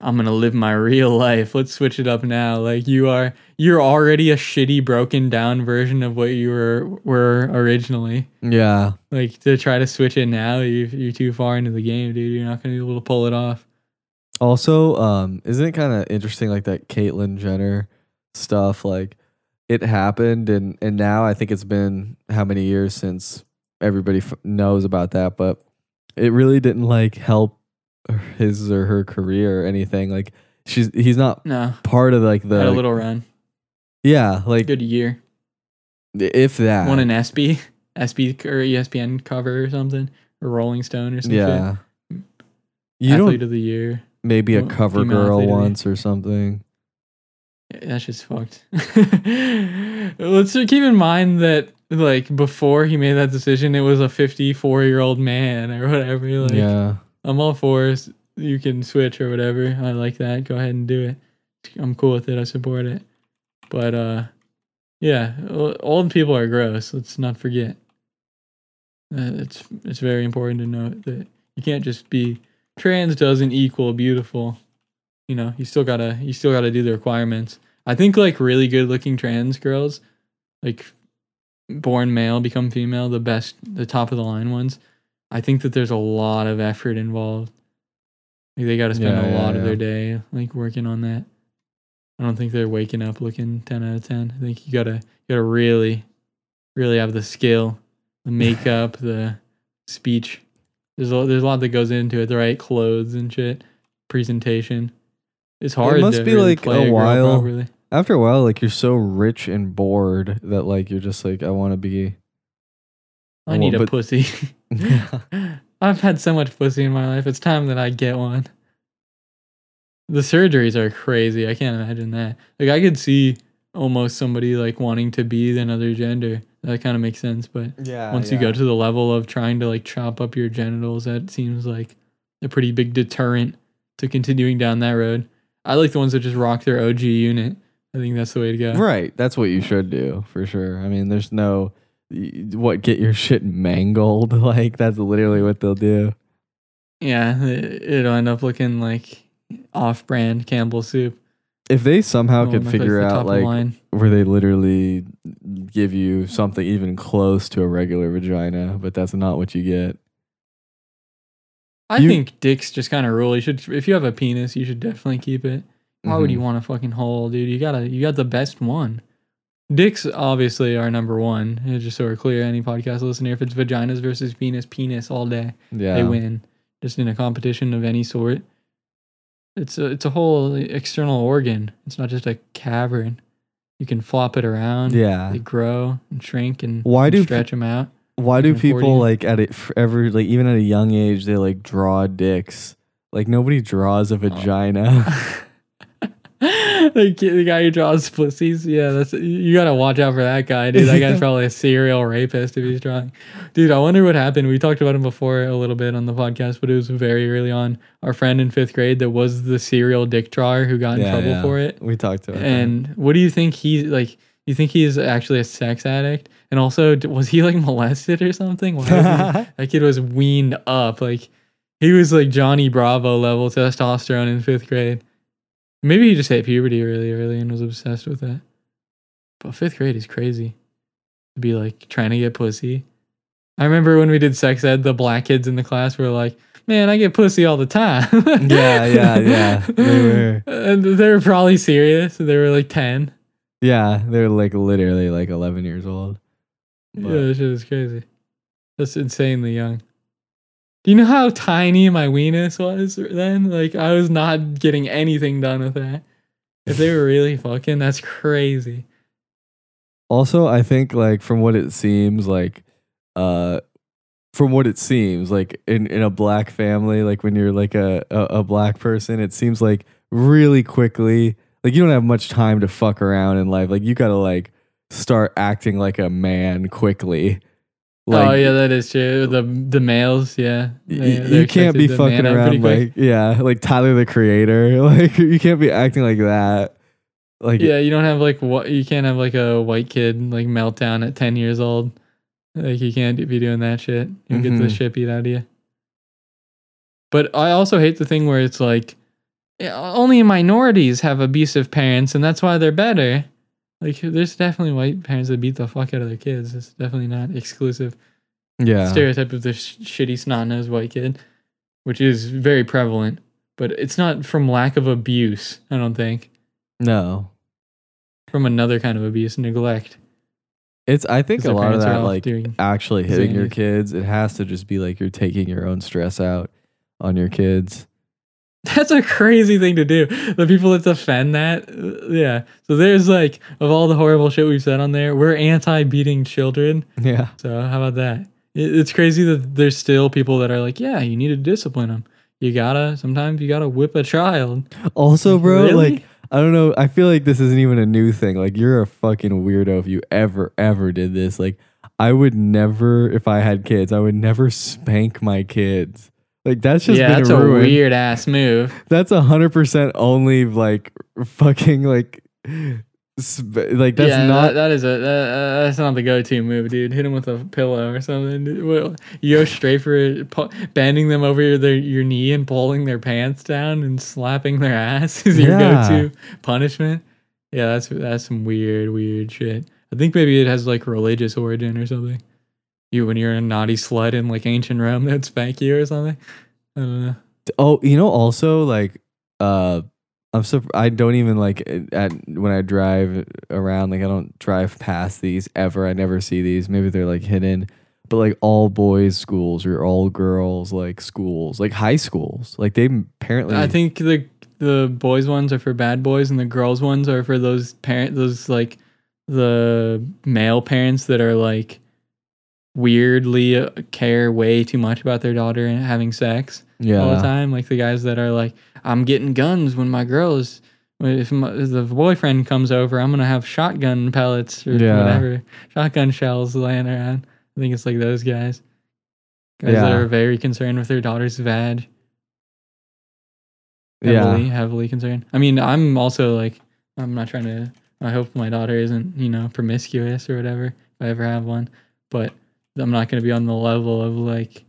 I'm gonna live my real life. Let's switch it up now. Like you are, you're already a shitty, broken down version of what you were were originally. Yeah. Like to try to switch it now, you, you're too far into the game, dude. You're not gonna be able to pull it off. Also, um, isn't it kind of interesting like that Caitlyn Jenner stuff? Like it happened, and and now I think it's been how many years since everybody f- knows about that, but it really didn't like help his or her career or anything. Like she's he's not No, part of like the had a little run, yeah like good year. if that Won an ESPY, ESPY <laughs> or ESPN cover or something, or Rolling Stone or something. yeah. You athlete don't of the year. maybe a cover girl athlete of the year. once or something. Yeah, That's just fucked. <laughs> Let's keep in mind that like before he made that decision, it was a 54 year old man or whatever. Like yeah. I'm all for s- you can switch or whatever. I like that. Go ahead and do it. I'm cool with it. I support it. But uh, yeah, old people are gross. Let's not forget. Uh, it's it's very important to note that you can't just be trans doesn't equal beautiful. You know, you still gotta you still gotta do the requirements. I think like really good looking trans girls, like born male become female, the best, the top of the line ones. I think that there's a lot of effort involved. Like they got to spend Yeah, a yeah, lot of their day like working on that. I don't think they're waking up looking ten out of ten. I think you gotta you gotta really, really have the skill, the <laughs> makeup, the speech. There's a, there's a lot that goes into it. The right clothes and shit, presentation. It's hard. It must be, really like, a while-. After a while, like you're so rich and bored that like you're just like I want to be. I Well, need a but- pussy. <laughs> I've had so much pussy in my life. It's time that I get one. The surgeries are crazy. I can't imagine that. Like I could see almost somebody like wanting to be another gender. That kind of makes sense, but yeah. once you go to the level of trying to like chop up your genitals, that seems like a pretty big deterrent to continuing down that road. I like the ones that just rock their OG unit. I think that's the way to go. right, that's what you should do for sure. I mean, there's no what get your shit mangled. <laughs> Like that's literally what they'll do. Yeah, it- it'll end up looking like off-brand Campbell soup. If they somehow Oh, could figure out like line. where they literally give you something even close to a regular vagina, but that's not what you get. I you- think dicks just kind of rule. You should, if you have a penis, you should definitely keep it. Why would mm-hmm. you want a fucking hole, dude? You gotta, you got the best one. Dicks obviously are number one. Just so we're clear, any podcast listener, if it's vaginas versus penis, penis all day, Yeah. they win. Just in a competition of any sort. It's a, it's a whole external organ. It's not just a cavern. You can flop it around. Yeah. They grow and shrink and Why do pe- stretch them out. Why do people like at it f- ever like even at a young age they like draw dicks? Like nobody draws Oh. a vagina. <laughs> <laughs> the, kid, the guy who draws pussies, yeah, that's you gotta watch out for that guy, dude. That guy's <laughs> probably a serial rapist if he's drawing. Dude, I wonder what happened. We talked about him before a little bit on the podcast, but it was very early on. Our friend in fifth grade that was the serial dick drawer who got in Yeah, trouble yeah. for it. We talked to him. And what do you think he like? You think he's actually a sex addict? And also, was he like molested or something? He, <laughs> that kid was weaned up. Like he was like Johnny Bravo level testosterone in fifth grade. Maybe he just hit puberty really early and was obsessed with that. But fifth grade is crazy. To be like trying to get pussy. I remember when we did sex ed, the black kids in the class were like, Man, I get pussy all the time. <laughs> Yeah, yeah, yeah. They were. And they were probably serious. They were like 10. yeah, they're like literally like 11 years old. But- yeah, this shit is crazy. That's insanely young. Do you know how tiny my weenus was then? Like I was not getting anything done with that. If they were really fucking, that's crazy. Also, I think like from what it seems like, uh, from what it seems like in in a black family, like when you're like a a, a black person, it seems like really quickly, like you don't have much time to fuck around in life. Like you gotta like start acting like a man quickly. Like, oh yeah, that is true. The the males, yeah. They- y- you can't be fucking man up pretty around like yeah, like Tyler the Creator. <laughs> Like you can't be acting like that. Like Yeah, you don't have like what you can't have like a white kid like meltdown at ten years old. Like you can't be doing that shit. You get the Mhm. shit beat out of you. But I also hate the thing where it's like only minorities have abusive parents, and that's why they're better. Like there's definitely white parents that beat the fuck out of their kids. It's definitely not exclusive yeah, stereotype of the sh- shitty snot nosed white kid, which is very prevalent. But it's not from lack of abuse. I don't think no. from another kind of abuse, neglect. It's I think a lot of that like actually hitting your kids. It has to just be like you're taking your own stress out on your kids. <laughs> That's a crazy thing to do. The people that defend that, uh, yeah. So there's like of all the horrible shit we've said on there, we're anti beating children. Yeah. So how about that? It's crazy that there's still people that are like, yeah, you need to discipline them. You gotta sometimes you gotta whip a child. Also, bro, Really? like I don't know. I feel like this isn't even a new thing. Like you're a fucking weirdo if you ever ever did this. Like I would never, if I had kids, I would never spank my kids. Like that's just yeah, been that's ruined. a weird ass move. That's a hundred percent only like fucking like sp- like that's yeah, not that, that is a that, uh, that's not the go-to move, dude. Hit them with a pillow or something. dude. What- You go straight for it, pu- bending them over your their, your knee and pulling their pants down and slapping their <laughs> ass is your Yeah. go-to punishment. Yeah, that's that's some weird weird shit. I think maybe it has like religious origin or something. You when you're a naughty slut in like ancient Rome, <laughs> they'd spank you or something. I don't know. Oh, you know, also like, uh, I'm so I don't even like at when I drive around. Like, I don't drive past these ever. I never see these. Maybe they're like hidden, but like all boys schools or all girls like schools, like high schools. Like they apparently. I think the the boys ones are for bad boys, and the girls ones are for those parent those like the male parents that are like weirdly uh, care way too much about their daughter and having sex yeah. all the time. Like the guys that are like, I'm getting guns when my girl is. If, my, if the boyfriend comes over, I'm gonna have shotgun pellets or Yeah. whatever, shotgun shells laying around. I think it's like those guys, guys that are very concerned with their daughter's vag Yeah. heavily, heavily concerned. I mean, I'm also like, I'm not trying to. I hope my daughter isn't, you know, promiscuous or whatever. If I ever have one, but I'm not going to be on the level of like,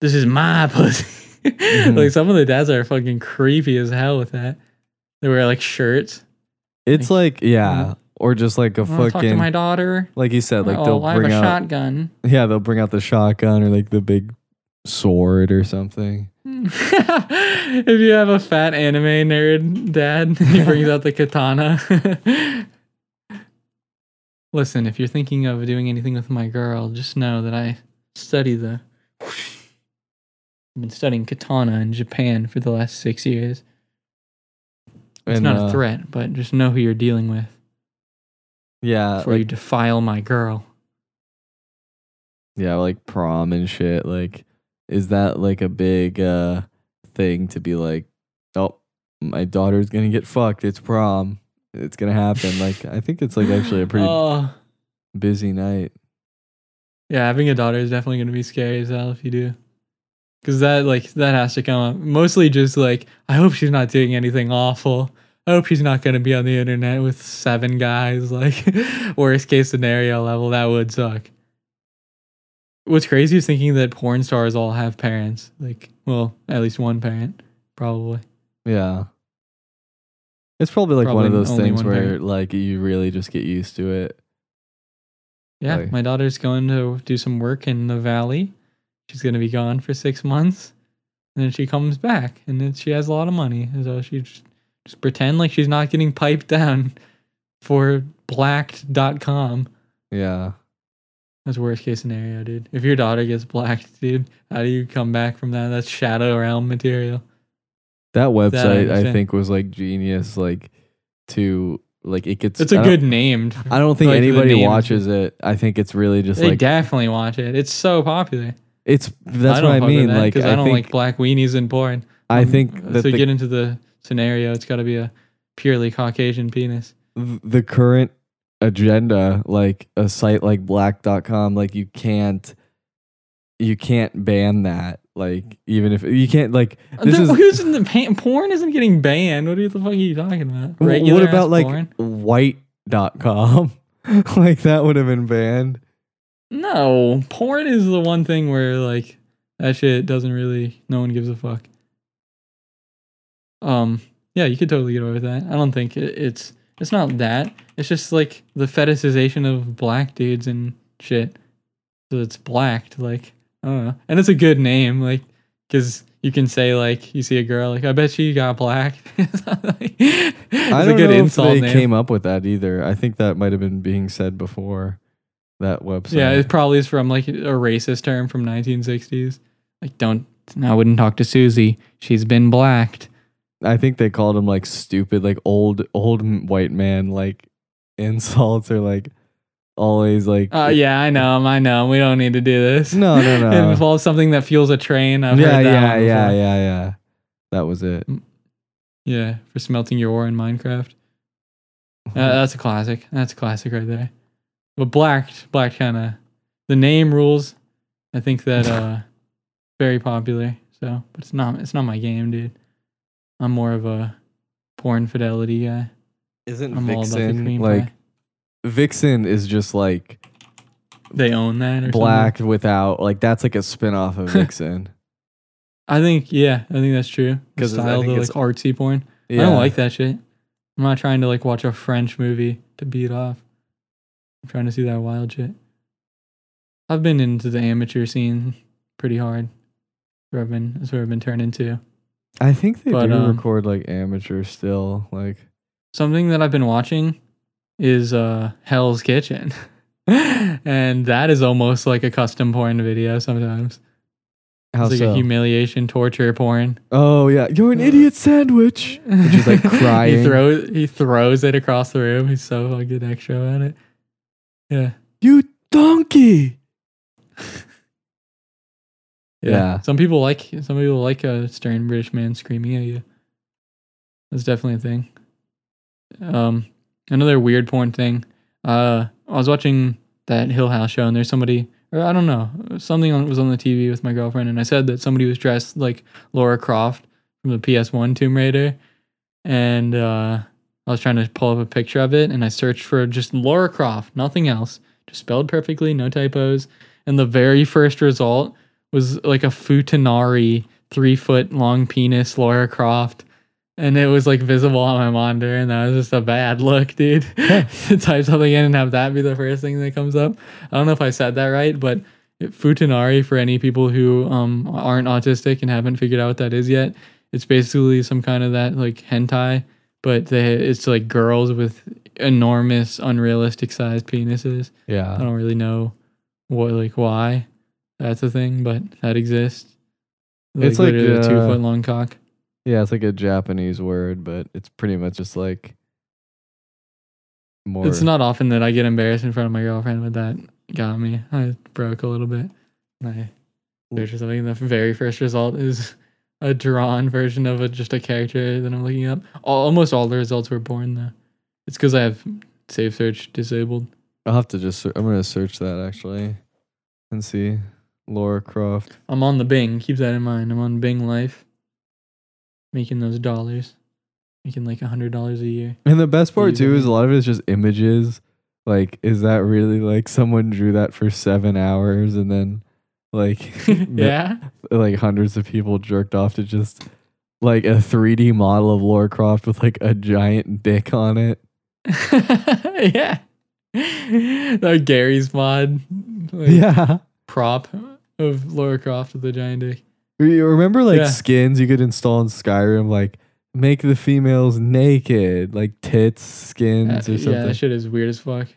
this is my <laughs> pussy. Mhm. like some of the dads are fucking creepy as hell with that. They wear like shirts. It's like yeah, or just like a to talk to my daughter. like you said, like oh, they'll I have bring a out shotgun. yeah, they'll bring out the shotgun or like the big sword or something. <laughs> if you have a fat anime nerd dad, he brings <laughs> out the katana. Listen, if you're thinking of doing anything with my girl, just know that I study the. I've been studying katana in Japan for the last six years. It's And, not uh, a threat, but just know who you're dealing with Yeah, before like, you defile my girl. yeah, like prom and shit. Like, is that like a big uh thing to be like, oh, my daughter's gonna get fucked. It's prom. It's gonna happen. like, I think it's like actually a pretty <laughs> Oh, busy night. Yeah, having a daughter is definitely to be scary as hell if you do. Cuz that like that has to come up. Mostly just like I hope she's not doing anything awful. I hope she's not to be on the internet with seven guys <laughs> like worst case scenario level that would suck. What's crazy is thinking that porn stars all have parents. Like, well, at least one parent probably. Yeah. It's probably like one of those things where parent. like you really just get used to it. Yeah, Like- my daughter's going to do some work in the valley. She's going to be gone for six months, and then she comes back, and then she has a lot of money. So she just, just pretend like she's not getting piped down <laughs> for blacked.com. Yeah. That's worst case scenario, dude. If your daughter gets blacked, dude, how do you come back from that? That's shadow realm material. That website I understand. think was like genius like to like it gets. It's a I good name. I don't think like, anybody watches it. I think it's really just They like definitely watch it. It's so popular. it's. That's I what I don't fuck with mean. that Like I, I, don't think like black weenies in porn. I Um, think that to the, get into the scenario, it's got to be a purely Caucasian penis. the current agenda, like a site like Black.com, like you can't you can't ban that. Like even if you can't like this The- is <laughs> who's in the porn isn't getting banned. What the fuck are you talking about? Regular what about like porn? white.com? <laughs> like that would have been banned. No, porn is the one thing where like that shit doesn't really. No one gives a fuck. Um. Yeah, you could totally get away with that. I don't think it, it's. It's not that. It's just like the fetishization of black dudes and shit. So it's blacked. Like I don't know, and it's a good name. Like because you can say like you see a girl like I bet she got black. <laughs> it's I a don't good know if insult they name. came up with that either. I think that might have been being said before that website. Yeah, it probably is from like a racist term from 1960s. Like, don't, I wouldn't talk to Susie. She's been blacked. I think they called him like stupid, like old old white man like <laughs> insults or like always like Uh, yeah, I know, I know. We don't need to do this. no no no. <laughs> It no involves something that fuels a train. I've yeah heard that yeah yeah before. yeah yeah that was it. Yeah, for smelting your ore in Minecraft. Uh, that's a classic. That's a classic right there. But blacked, blacked kind of the name rules. I think that <laughs> uh very popular. So, but it's not it's not my game, dude. I'm more of a porn fidelity guy. Isn't I'm all about the Vixen cream like pie. Vixen is just like They own that or black without like that's like a spin off of <laughs> Vixen. I think yeah, I think that's true. Because I style, the like it's- artsy porn. Yeah. I don't like that shit. I'm not trying to like watch a French movie to beat off. I'm trying to see that wild shit. I've been into the amateur scene pretty hard. Where I've been, that's where I've been turned into. I think they But, do um, record like amateur still. Like Something that I've been watching is uh Hell's Kitchen, <laughs> and that is almost like a custom porn video. Sometimes how it's like so? a humiliation, torture porn. oh yeah, you're an idiot sandwich. Which is like <laughs> crying. he throws he throws it across the room. He's so fucking extra at it. Yeah. you donkey. <laughs> yeah. Yeah. Some people like some people like a stern British man screaming at you. That's definitely a thing. Um another weird porn thing. Uh I was watching that Hill House show and there's somebody or I don't know, something on, was on the TV with my girlfriend and I said that somebody was dressed like Laura Croft from the PS1 Tomb Raider and uh I was trying to pull up a picture of it and I searched for just Laura Croft, nothing else, just spelled perfectly, no typos. And the very first result was like a futanari, three foot long penis Laura Croft. And it was like visible on my monitor, and that was just a bad <laughs> look, dude. <laughs> <laughs> type something in and have that be the first thing that comes up. I don't know if I said that right, but futanari for any people who um aren't autistic and haven't figured out what that is yet, it's basically some kind of that like hentai, but they it's like girls with enormous, unrealistic sized penises. Yeah. I don't really know what like why that's a thing, but that exists. It's like, literally a two uh, foot long cock. Yeah, it's like a Japanese word, but it's pretty much just like more. It's not often that I get embarrassed in front of my girlfriend, but that got me. I broke a little bit. I searched for something. The very first result is a drawn version of a, just a character that I'm looking up. All, almost all the results were born though. It's because I have safe search disabled. I'll have to just. I'm gonna search that actually, and see Laura Croft. I'm on the Bing. Keep that in mind. I'm on Bing Life, making those dollars, making like a hundred dollars a year. And the best part too is a lot of it is just images. Like, is that really like someone drew that for seven hours and then like <laughs> <laughs> yeah. like hundreds of people jerked off to just like a 3D model of Laura Croft with like a giant dick on it. <laughs> yeah. That Garry's Mod like, Yeah. prop of Laura Croft with the giant dick. You remember like Yeah. skins you could install in Skyrim, like make the females naked, like tits, skins, Uh, or something. yeah, that shit is weird as fuck.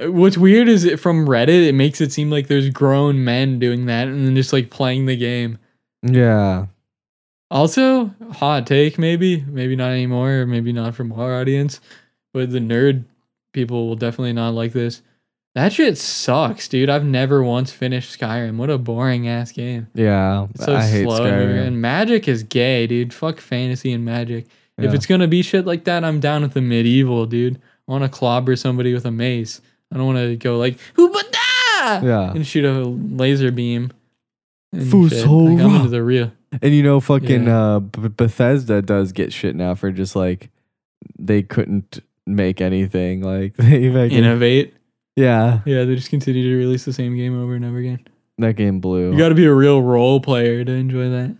Uh, What's weird is it from Reddit, it makes it seem like there's grown men doing that and then just like playing the game. yeah. Also, hot take maybe, maybe not anymore, or maybe not from our audience. but the nerd people will definitely not like this. That shit sucks, dude. I've never once finished Skyrim. What a boring ass game. Yeah, It's so I hate slow. Skyrim. And magic is gay, dude. Fuck fantasy and magic. If it's gonna be shit like that, I'm down with the medieval, dude. I want to clobber somebody with a mace. I don't want to go like "Hoobada!" Yeah. and shoot a laser beam. Fusora. Like, I'm into the real. And you know, fucking Yeah. uh, B- Bethesda does get shit now for just like they couldn't make anything. Like <laughs> they fucking, Innovate. Yeah, Yeah, they just continue to release the same game over and over again. that game blew. You got to be a real role player to enjoy that.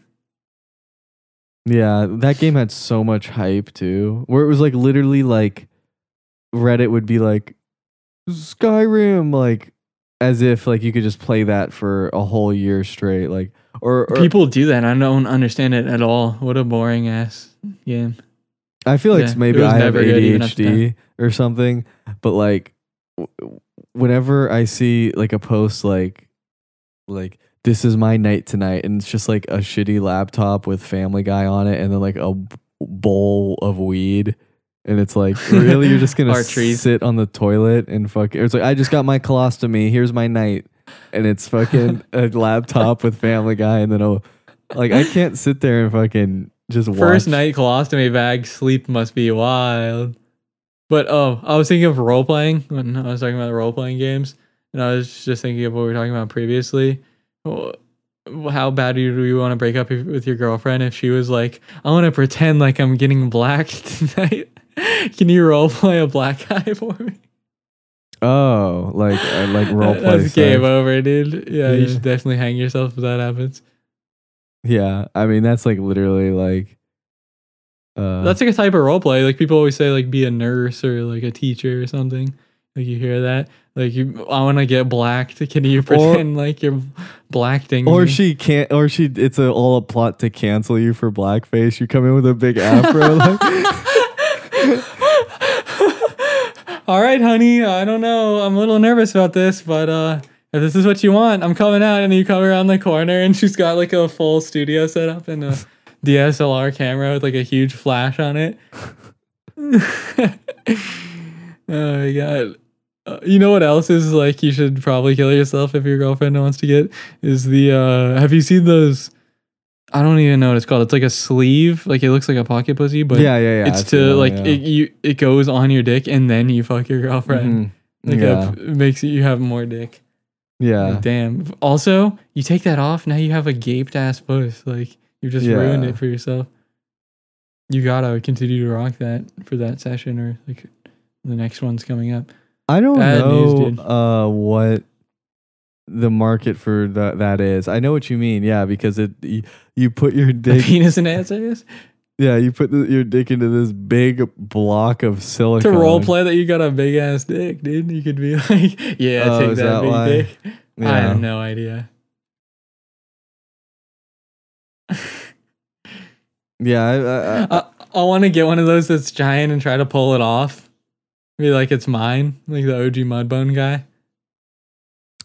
yeah, that game had so much hype too, where it was like literally like Reddit would be like Skyrim, like as if like you could just play that for a whole year straight, like or, or People do that. I don't understand it at all. What a boring ass game. I feel like Yeah, maybe I have never good even at the ADHD or something, but like whenever I see like a post like like this is my night tonight and it's just like a shitty laptop with family guy on it and then like a bowl of weed and it's like <laughs> really you're just going to Archery. sit on the toilet and fuck it's like I just got my colostomy, here's my night and it's fucking <laughs> a laptop with family guy and then a like I can't sit there and fucking just First watch. night colostomy bag, sleep must be wild. But oh, I was thinking of role playing when I was talking about role playing games, and I was just thinking of what we were talking about previously. How bad do you, want to break up with your girlfriend if she was like, "I want to pretend like I'm getting black <laughs> tonight"? Can you role play a black guy <laughs> for me? Oh, like uh, like <laughs> role play. That's sex. game over, dude. Yeah, you should definitely hang yourself if that happens. Yeah, I mean that's like literally like. Uh, That's like a type of role play. Like people always say, like be a nurse or like a teacher or something. Like you hear that. Like you, I want to get blacked. Can you pretend like you're blackting? or she can't, or she. It's a, all a plot to cancel you for blackface. You come in with a big afro. <laughs> like, <laughs> All right, honey. I don't know. I'm a little nervous about this, but uh, if this is what you want, I'm coming out. And you come around the corner, and she's got like a full studio set up and a DSLR camera with like a huge flash on it. <laughs> oh my god. Uh, you know what else is like you should probably kill yourself if your girlfriend wants to get is the uh have you seen those I don't even know what it's called. It's like a sleeve, like it looks like a pocket pussy, but yeah, yeah, yeah. it's I've seen to that, like yeah. it you it goes on your dick and then you fuck your girlfriend. Mhm. Like yeah, it makes you have more dick. yeah, Like, damn. Also, you take that off, now you have a gaped ass puss. Like you just ruined it for yourself. You gotta continue to rock that for that session or like the next one's coming up. I don't Bad know dude. uh, what the market for that that is. I know what you mean. Yeah, because it you, you put your dick. penis enhancers? yeah, you put the, your dick into this big block of silicone. To role play that you got a big ass dick, dude. You could be <laughs> like, yeah, Oh, take that, that big why? dick. I have no idea. Yeah, I, I, I, I, I want to get one of those that's giant and try to pull it off. Be like it's mine, like the OG Mudbone guy.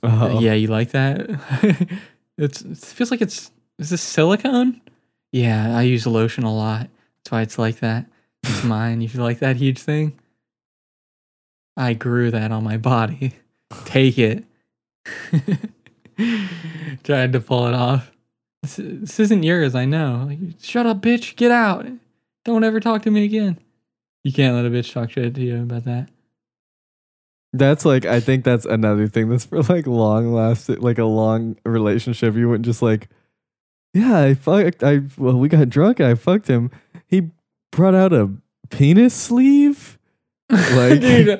oh. Yeah, you like that? <laughs> it's it feels like it's is this silicone? Yeah, I use lotion a lot. That's why it's like that. It's mine. You feel like that huge thing? I grew that on my body. <laughs> Take it. <laughs> Tried to pull it off. This, this isn't yours, I know. Like, shut up, bitch. Get out. Don't ever talk to me again. You can't let a bitch talk shit to you about that. That's like I think that's another thing that's for like long lasting like a long relationship. You wouldn't just like, yeah, I fucked I well we got drunk and I fucked him. He brought out a penis sleeve. <laughs> Like- Dude,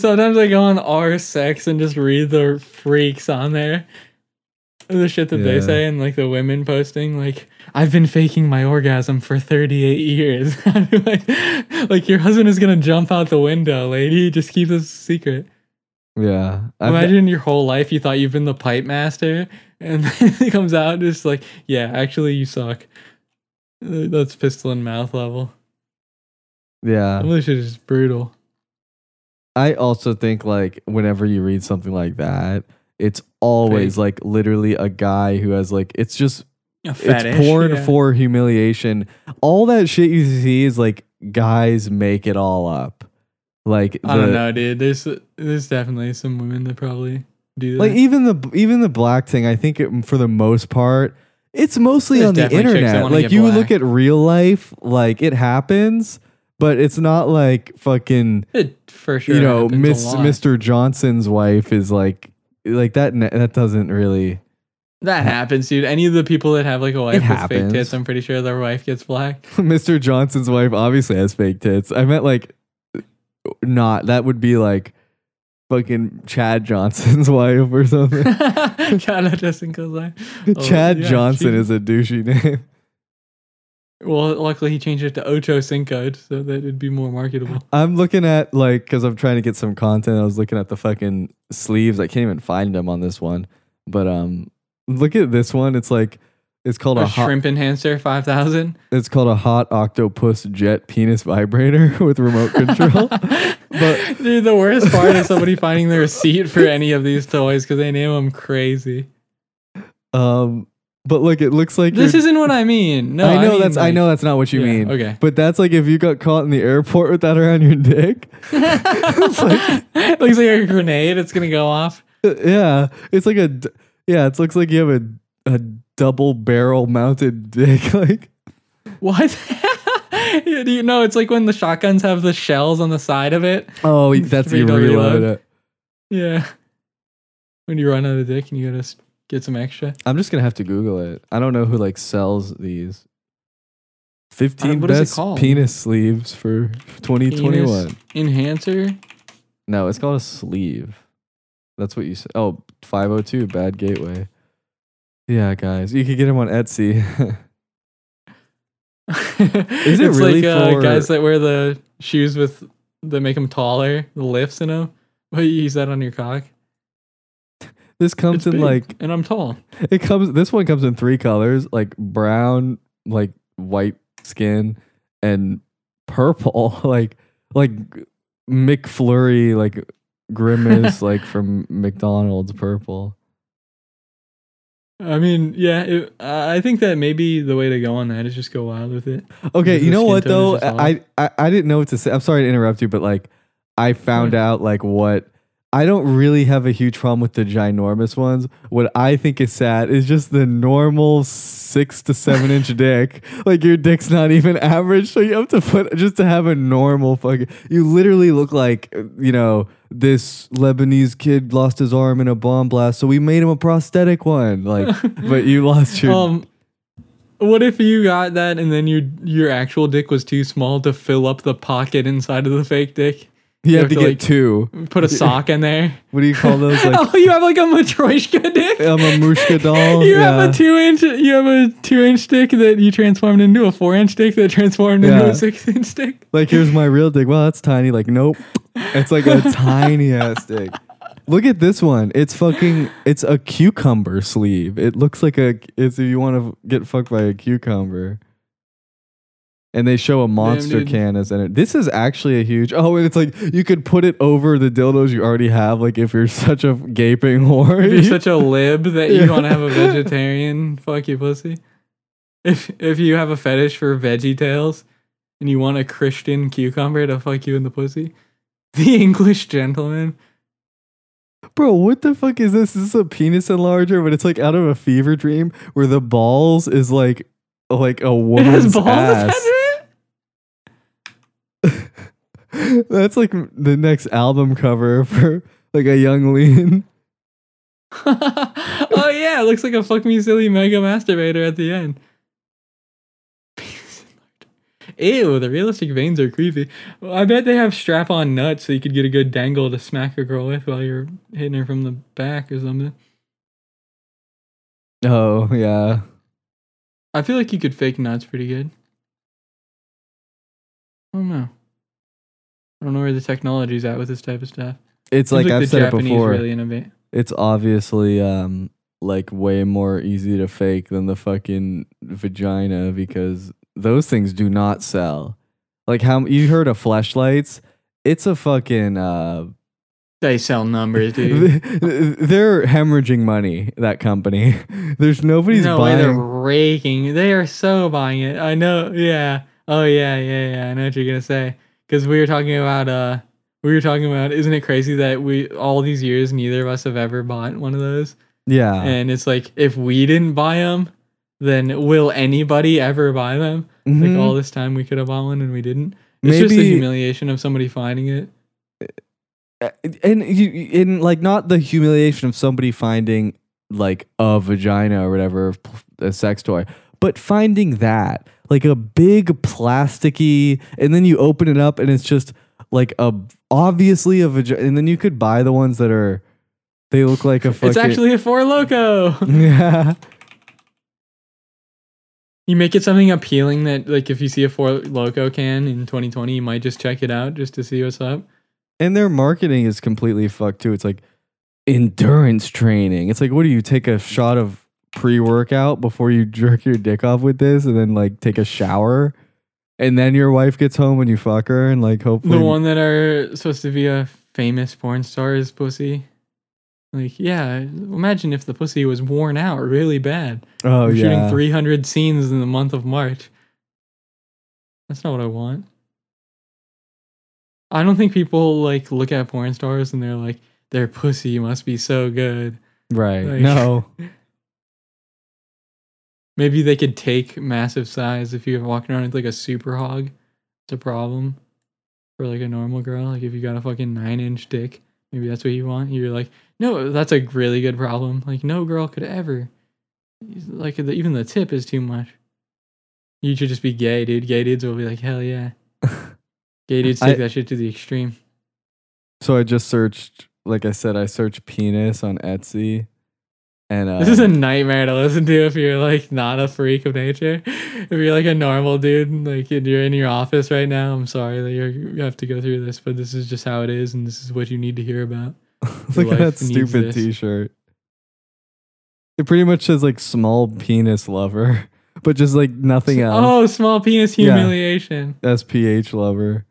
sometimes I go on R sex and just read the freaks on there. <laughs> The shit that they Yeah. say and like the women posting, like, I've been faking my orgasm for 38 years. <laughs> like, like, your husband is gonna jump out the window, lady. Just keep this a secret. Yeah. I've- Imagine your whole life you thought you've been the pipe master, and <laughs> then it comes out just like, yeah, actually, you suck. Uh, That's pistol in mouth level. yeah. English is just brutal. I also think like whenever you read something like that, it's always like literally a guy who has like it's just A it's porn yeah. for humiliation. All that shit you see is like guys make it all up. Like I don't know, dude. There's there's definitely some women that probably do that. Like even the even the black thing, I think it, for the most part, it's mostly There's on the definitely chicks that internet. Like you black. look at real life, like it happens, but it's not like fucking it for sure. you know Miss. Mr. Johnson's wife is like like that. That doesn't really. That happens, dude. Any of the people that have like a wife with fake tits, I'm pretty sure their wife gets black. <laughs> Mr. Johnson's wife obviously has fake tits. I meant like not. That would be like fucking Chad Johnson's <laughs> wife or something. <laughs> Shout out Justin Kozai. Oh, Chad yeah, Johnson she- is a douchey name. Well, luckily he changed it to Ocho Cinco so that it'd be more marketable. I'm looking at like because I'm trying to get some content. I was looking at the fucking sleeves. I can't even find them on this one. But um, look at this one. It's like it's called a, A hot. shrimp enhancer, five thousand. It's called a hot octopus jet penis vibrator <laughs> with remote control. <laughs> but dude, the worst part is somebody finding the receipt for any of these toys because they name them crazy. um, but look, it looks like This you're- isn't what I mean. No, I know mean, that's I like- know that's not what you Yeah, mean. okay. But that's like if you got caught in the airport with that around your dick. <laughs> <laughs> It looks like a grenade. It's gonna go off. Uh, yeah, it's like a d- yeah. It looks like you have a a double barrel mounted dick. <laughs> Like What? Yeah, Do you know it's like when the shotguns have the shells on the side of it? oh, that's you Reload, reload reload. it. Yeah. When you run out of dick and you gotta s- get some extra. I'm just gonna have to Google it. I don't know who like sells these. Fifteen Uh, what is it best called? penis sleeves for 2021. Enhancer. No, it's called a sleeve. That's what you said. Oh, 502 Bad Gateway. Yeah, guys, you could get them on Etsy. <laughs> Is it really like uh, guys that wear the shoes with that make them taller, the lifts in them? But you use that on your cock. This comes It's in big, like and I'm tall. it comes. This one comes in three colors, like brown, like white skin, and purple, <laughs> like like McFlurry, like grimace, <laughs> like from McDonald's, purple. I mean, yeah, it, I think that maybe the way to go on that is just go wild with it. Okay, you know what though? I, I I didn't know what to say. I'm sorry to interrupt you, but like I found out like what I don't really have a huge problem with the ginormous ones. What I think is sad is just the normal six to seven inch <laughs> dick. Like your dick's not even average, so you have to put just to have a normal fucking. You literally look like you know this Lebanese kid lost his arm in a bomb blast, so we made him a prosthetic one. Like, <laughs> but you lost your. Um, what if you got that and then your your actual dick was too small to fill up the pocket inside of the fake dick? You have have to to, get like- two. Put a <laughs> sock in there. What do you call those? <laughs> Oh, like oh, you have like a matryoshka dick. I'm a mamushka <laughs> doll. you yeah. have a two inch. You have a two inch dick that you transformed into a four inch dick that transformed into a six inch dick. like here's my real dick. Well, that's tiny. Like nope, it's like a tiny ass dick. Look at this one. It's fucking. It's a cucumber sleeve. It looks like a. It's if you want to get fucked by a cucumber. And they show a monster dude. can as in it. This is actually a huge. Oh, and it's like you could put it over the dildos you already have. Like if you're such a gaping <laughs> whore, If you're such a <laughs> lib that you Yeah. want to have a vegetarian fuck you pussy. If if you have a fetish for VeggieTales and you want a Christian cucumber to fuck you in the pussy, <laughs> the English gentleman. Bro, what the fuck is this? This is a penis enlarger, but it's like out of a fever dream where the balls is like like a It woman's has balls ass. Attached to it? That's like the next album cover for like a Yung Lean. <laughs> oh yeah, it looks like a fuck me silly mega masturbator at the end. Ew, the realistic veins are creepy. Well, I bet they have strap on nuts so you could get a good dangle to smack a girl with while you're hitting her from the back or something. Oh yeah. I feel like you could fake nuts pretty good. I don't know. I don't know where the technology's at with this type of stuff. It's Seems like, I've the said it Japanese before. really innovate. It's obviously um like way more easy to fake than the fucking vagina because those things do not sell. Like how you heard of Fleshlights? It's a fucking uh They sell numbers, dude. <laughs> they're hemorrhaging money, that company. <laughs> There's nobody's no way they're raking. They are so buying it. I know. Yeah. Oh yeah, yeah, yeah. I know what you're gonna say. Because we were talking about uh we were talking about. Isn't it crazy that we all these years neither of us have ever bought one of those? Yeah. And it's like if we didn't buy them, then will anybody ever buy them? Mhm. Like all this time we could have bought one and we didn't. It's just the humiliation of somebody finding it. Uh, and you in like not the humiliation of somebody finding like a vagina or whatever a sex toy but finding that like a big plasticky and then you open it up and it's just like a obviously a vagina and then you could buy the ones that are they look like a <laughs> fucking It's actually a Four Loko. <laughs> <laughs> yeah you make it something appealing that like if you see a Four Loko can in 2020, you might just check it out just to see what's up. and their marketing is completely fucked too it's like endurance training it's like what do you take a shot of pre-workout before you <laughs> jerk your dick off with this and then like take a shower and then your wife gets home and you fuck her and like hopefully The one that are supposed to be a famous porn star is pussy. Like, yeah, imagine if the pussy was worn out really bad. oh We're shooting yeah 300 scenes in the month of March. That's not what I want. I don't think people like look at porn stars and they're like, their pussy must be so good. right like- no <laughs> Maybe they could take massive size if you're walking around with like a super hog. It's a problem for like a normal girl. Like if you got a fucking nine inch dick, maybe that's what you want. You're like, no, that's a really good problem. Like no girl could ever. Like the, even the tip is too much. You should just be gay, dude. Gay dudes will be like, hell yeah. <laughs> Gay dudes take I- that shit to the extreme. so i just searched like i said i searched penis on etsy and uh This is a nightmare to listen to if you're like not a freak of nature. If you're like a normal dude, like and you're in your office right now, I'm sorry that you're, you have to go through this, but this is just how it is, and this is what you need to hear about. <laughs> look at that stupid t-shirt it pretty much says like small penis lover <laughs> but just like nothing else Oh, small penis Yeah. humiliation. sph lover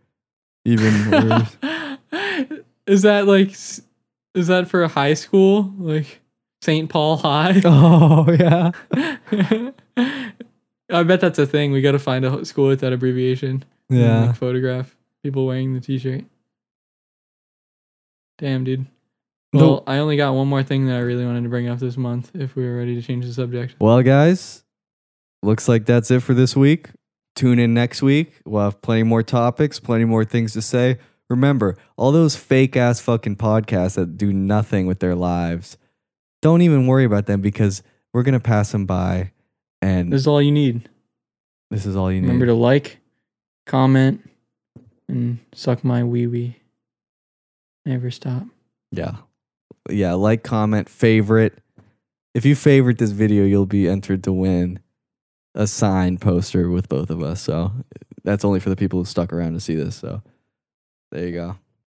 even worse <laughs> is that like is that for high school? Like St. Paul High? <laughs> oh yeah <laughs> I bet that's a thing. We got to find a school with that abbreviation. yeah like, photograph people wearing the t-shirt. Damn, dude. Well, I only got one more thing that I really wanted to bring up this month. If we were ready to change the subject, Well, guys, looks like that's it for this week. Tune in next week. We'll have plenty more topics, plenty more things to say. Remember, all those fake ass fucking podcasts that do nothing with their lives, don't even worry about them because we're going to pass them by. And this is all you need. this is all you need. Remember to like, comment, and suck my wee wee. Never stop. yeah. Yeah. Like, comment, favorite. If you favorite this video, you'll be entered to win a signed poster with both of us. So that's only for the people who stuck around to see this. So there you go.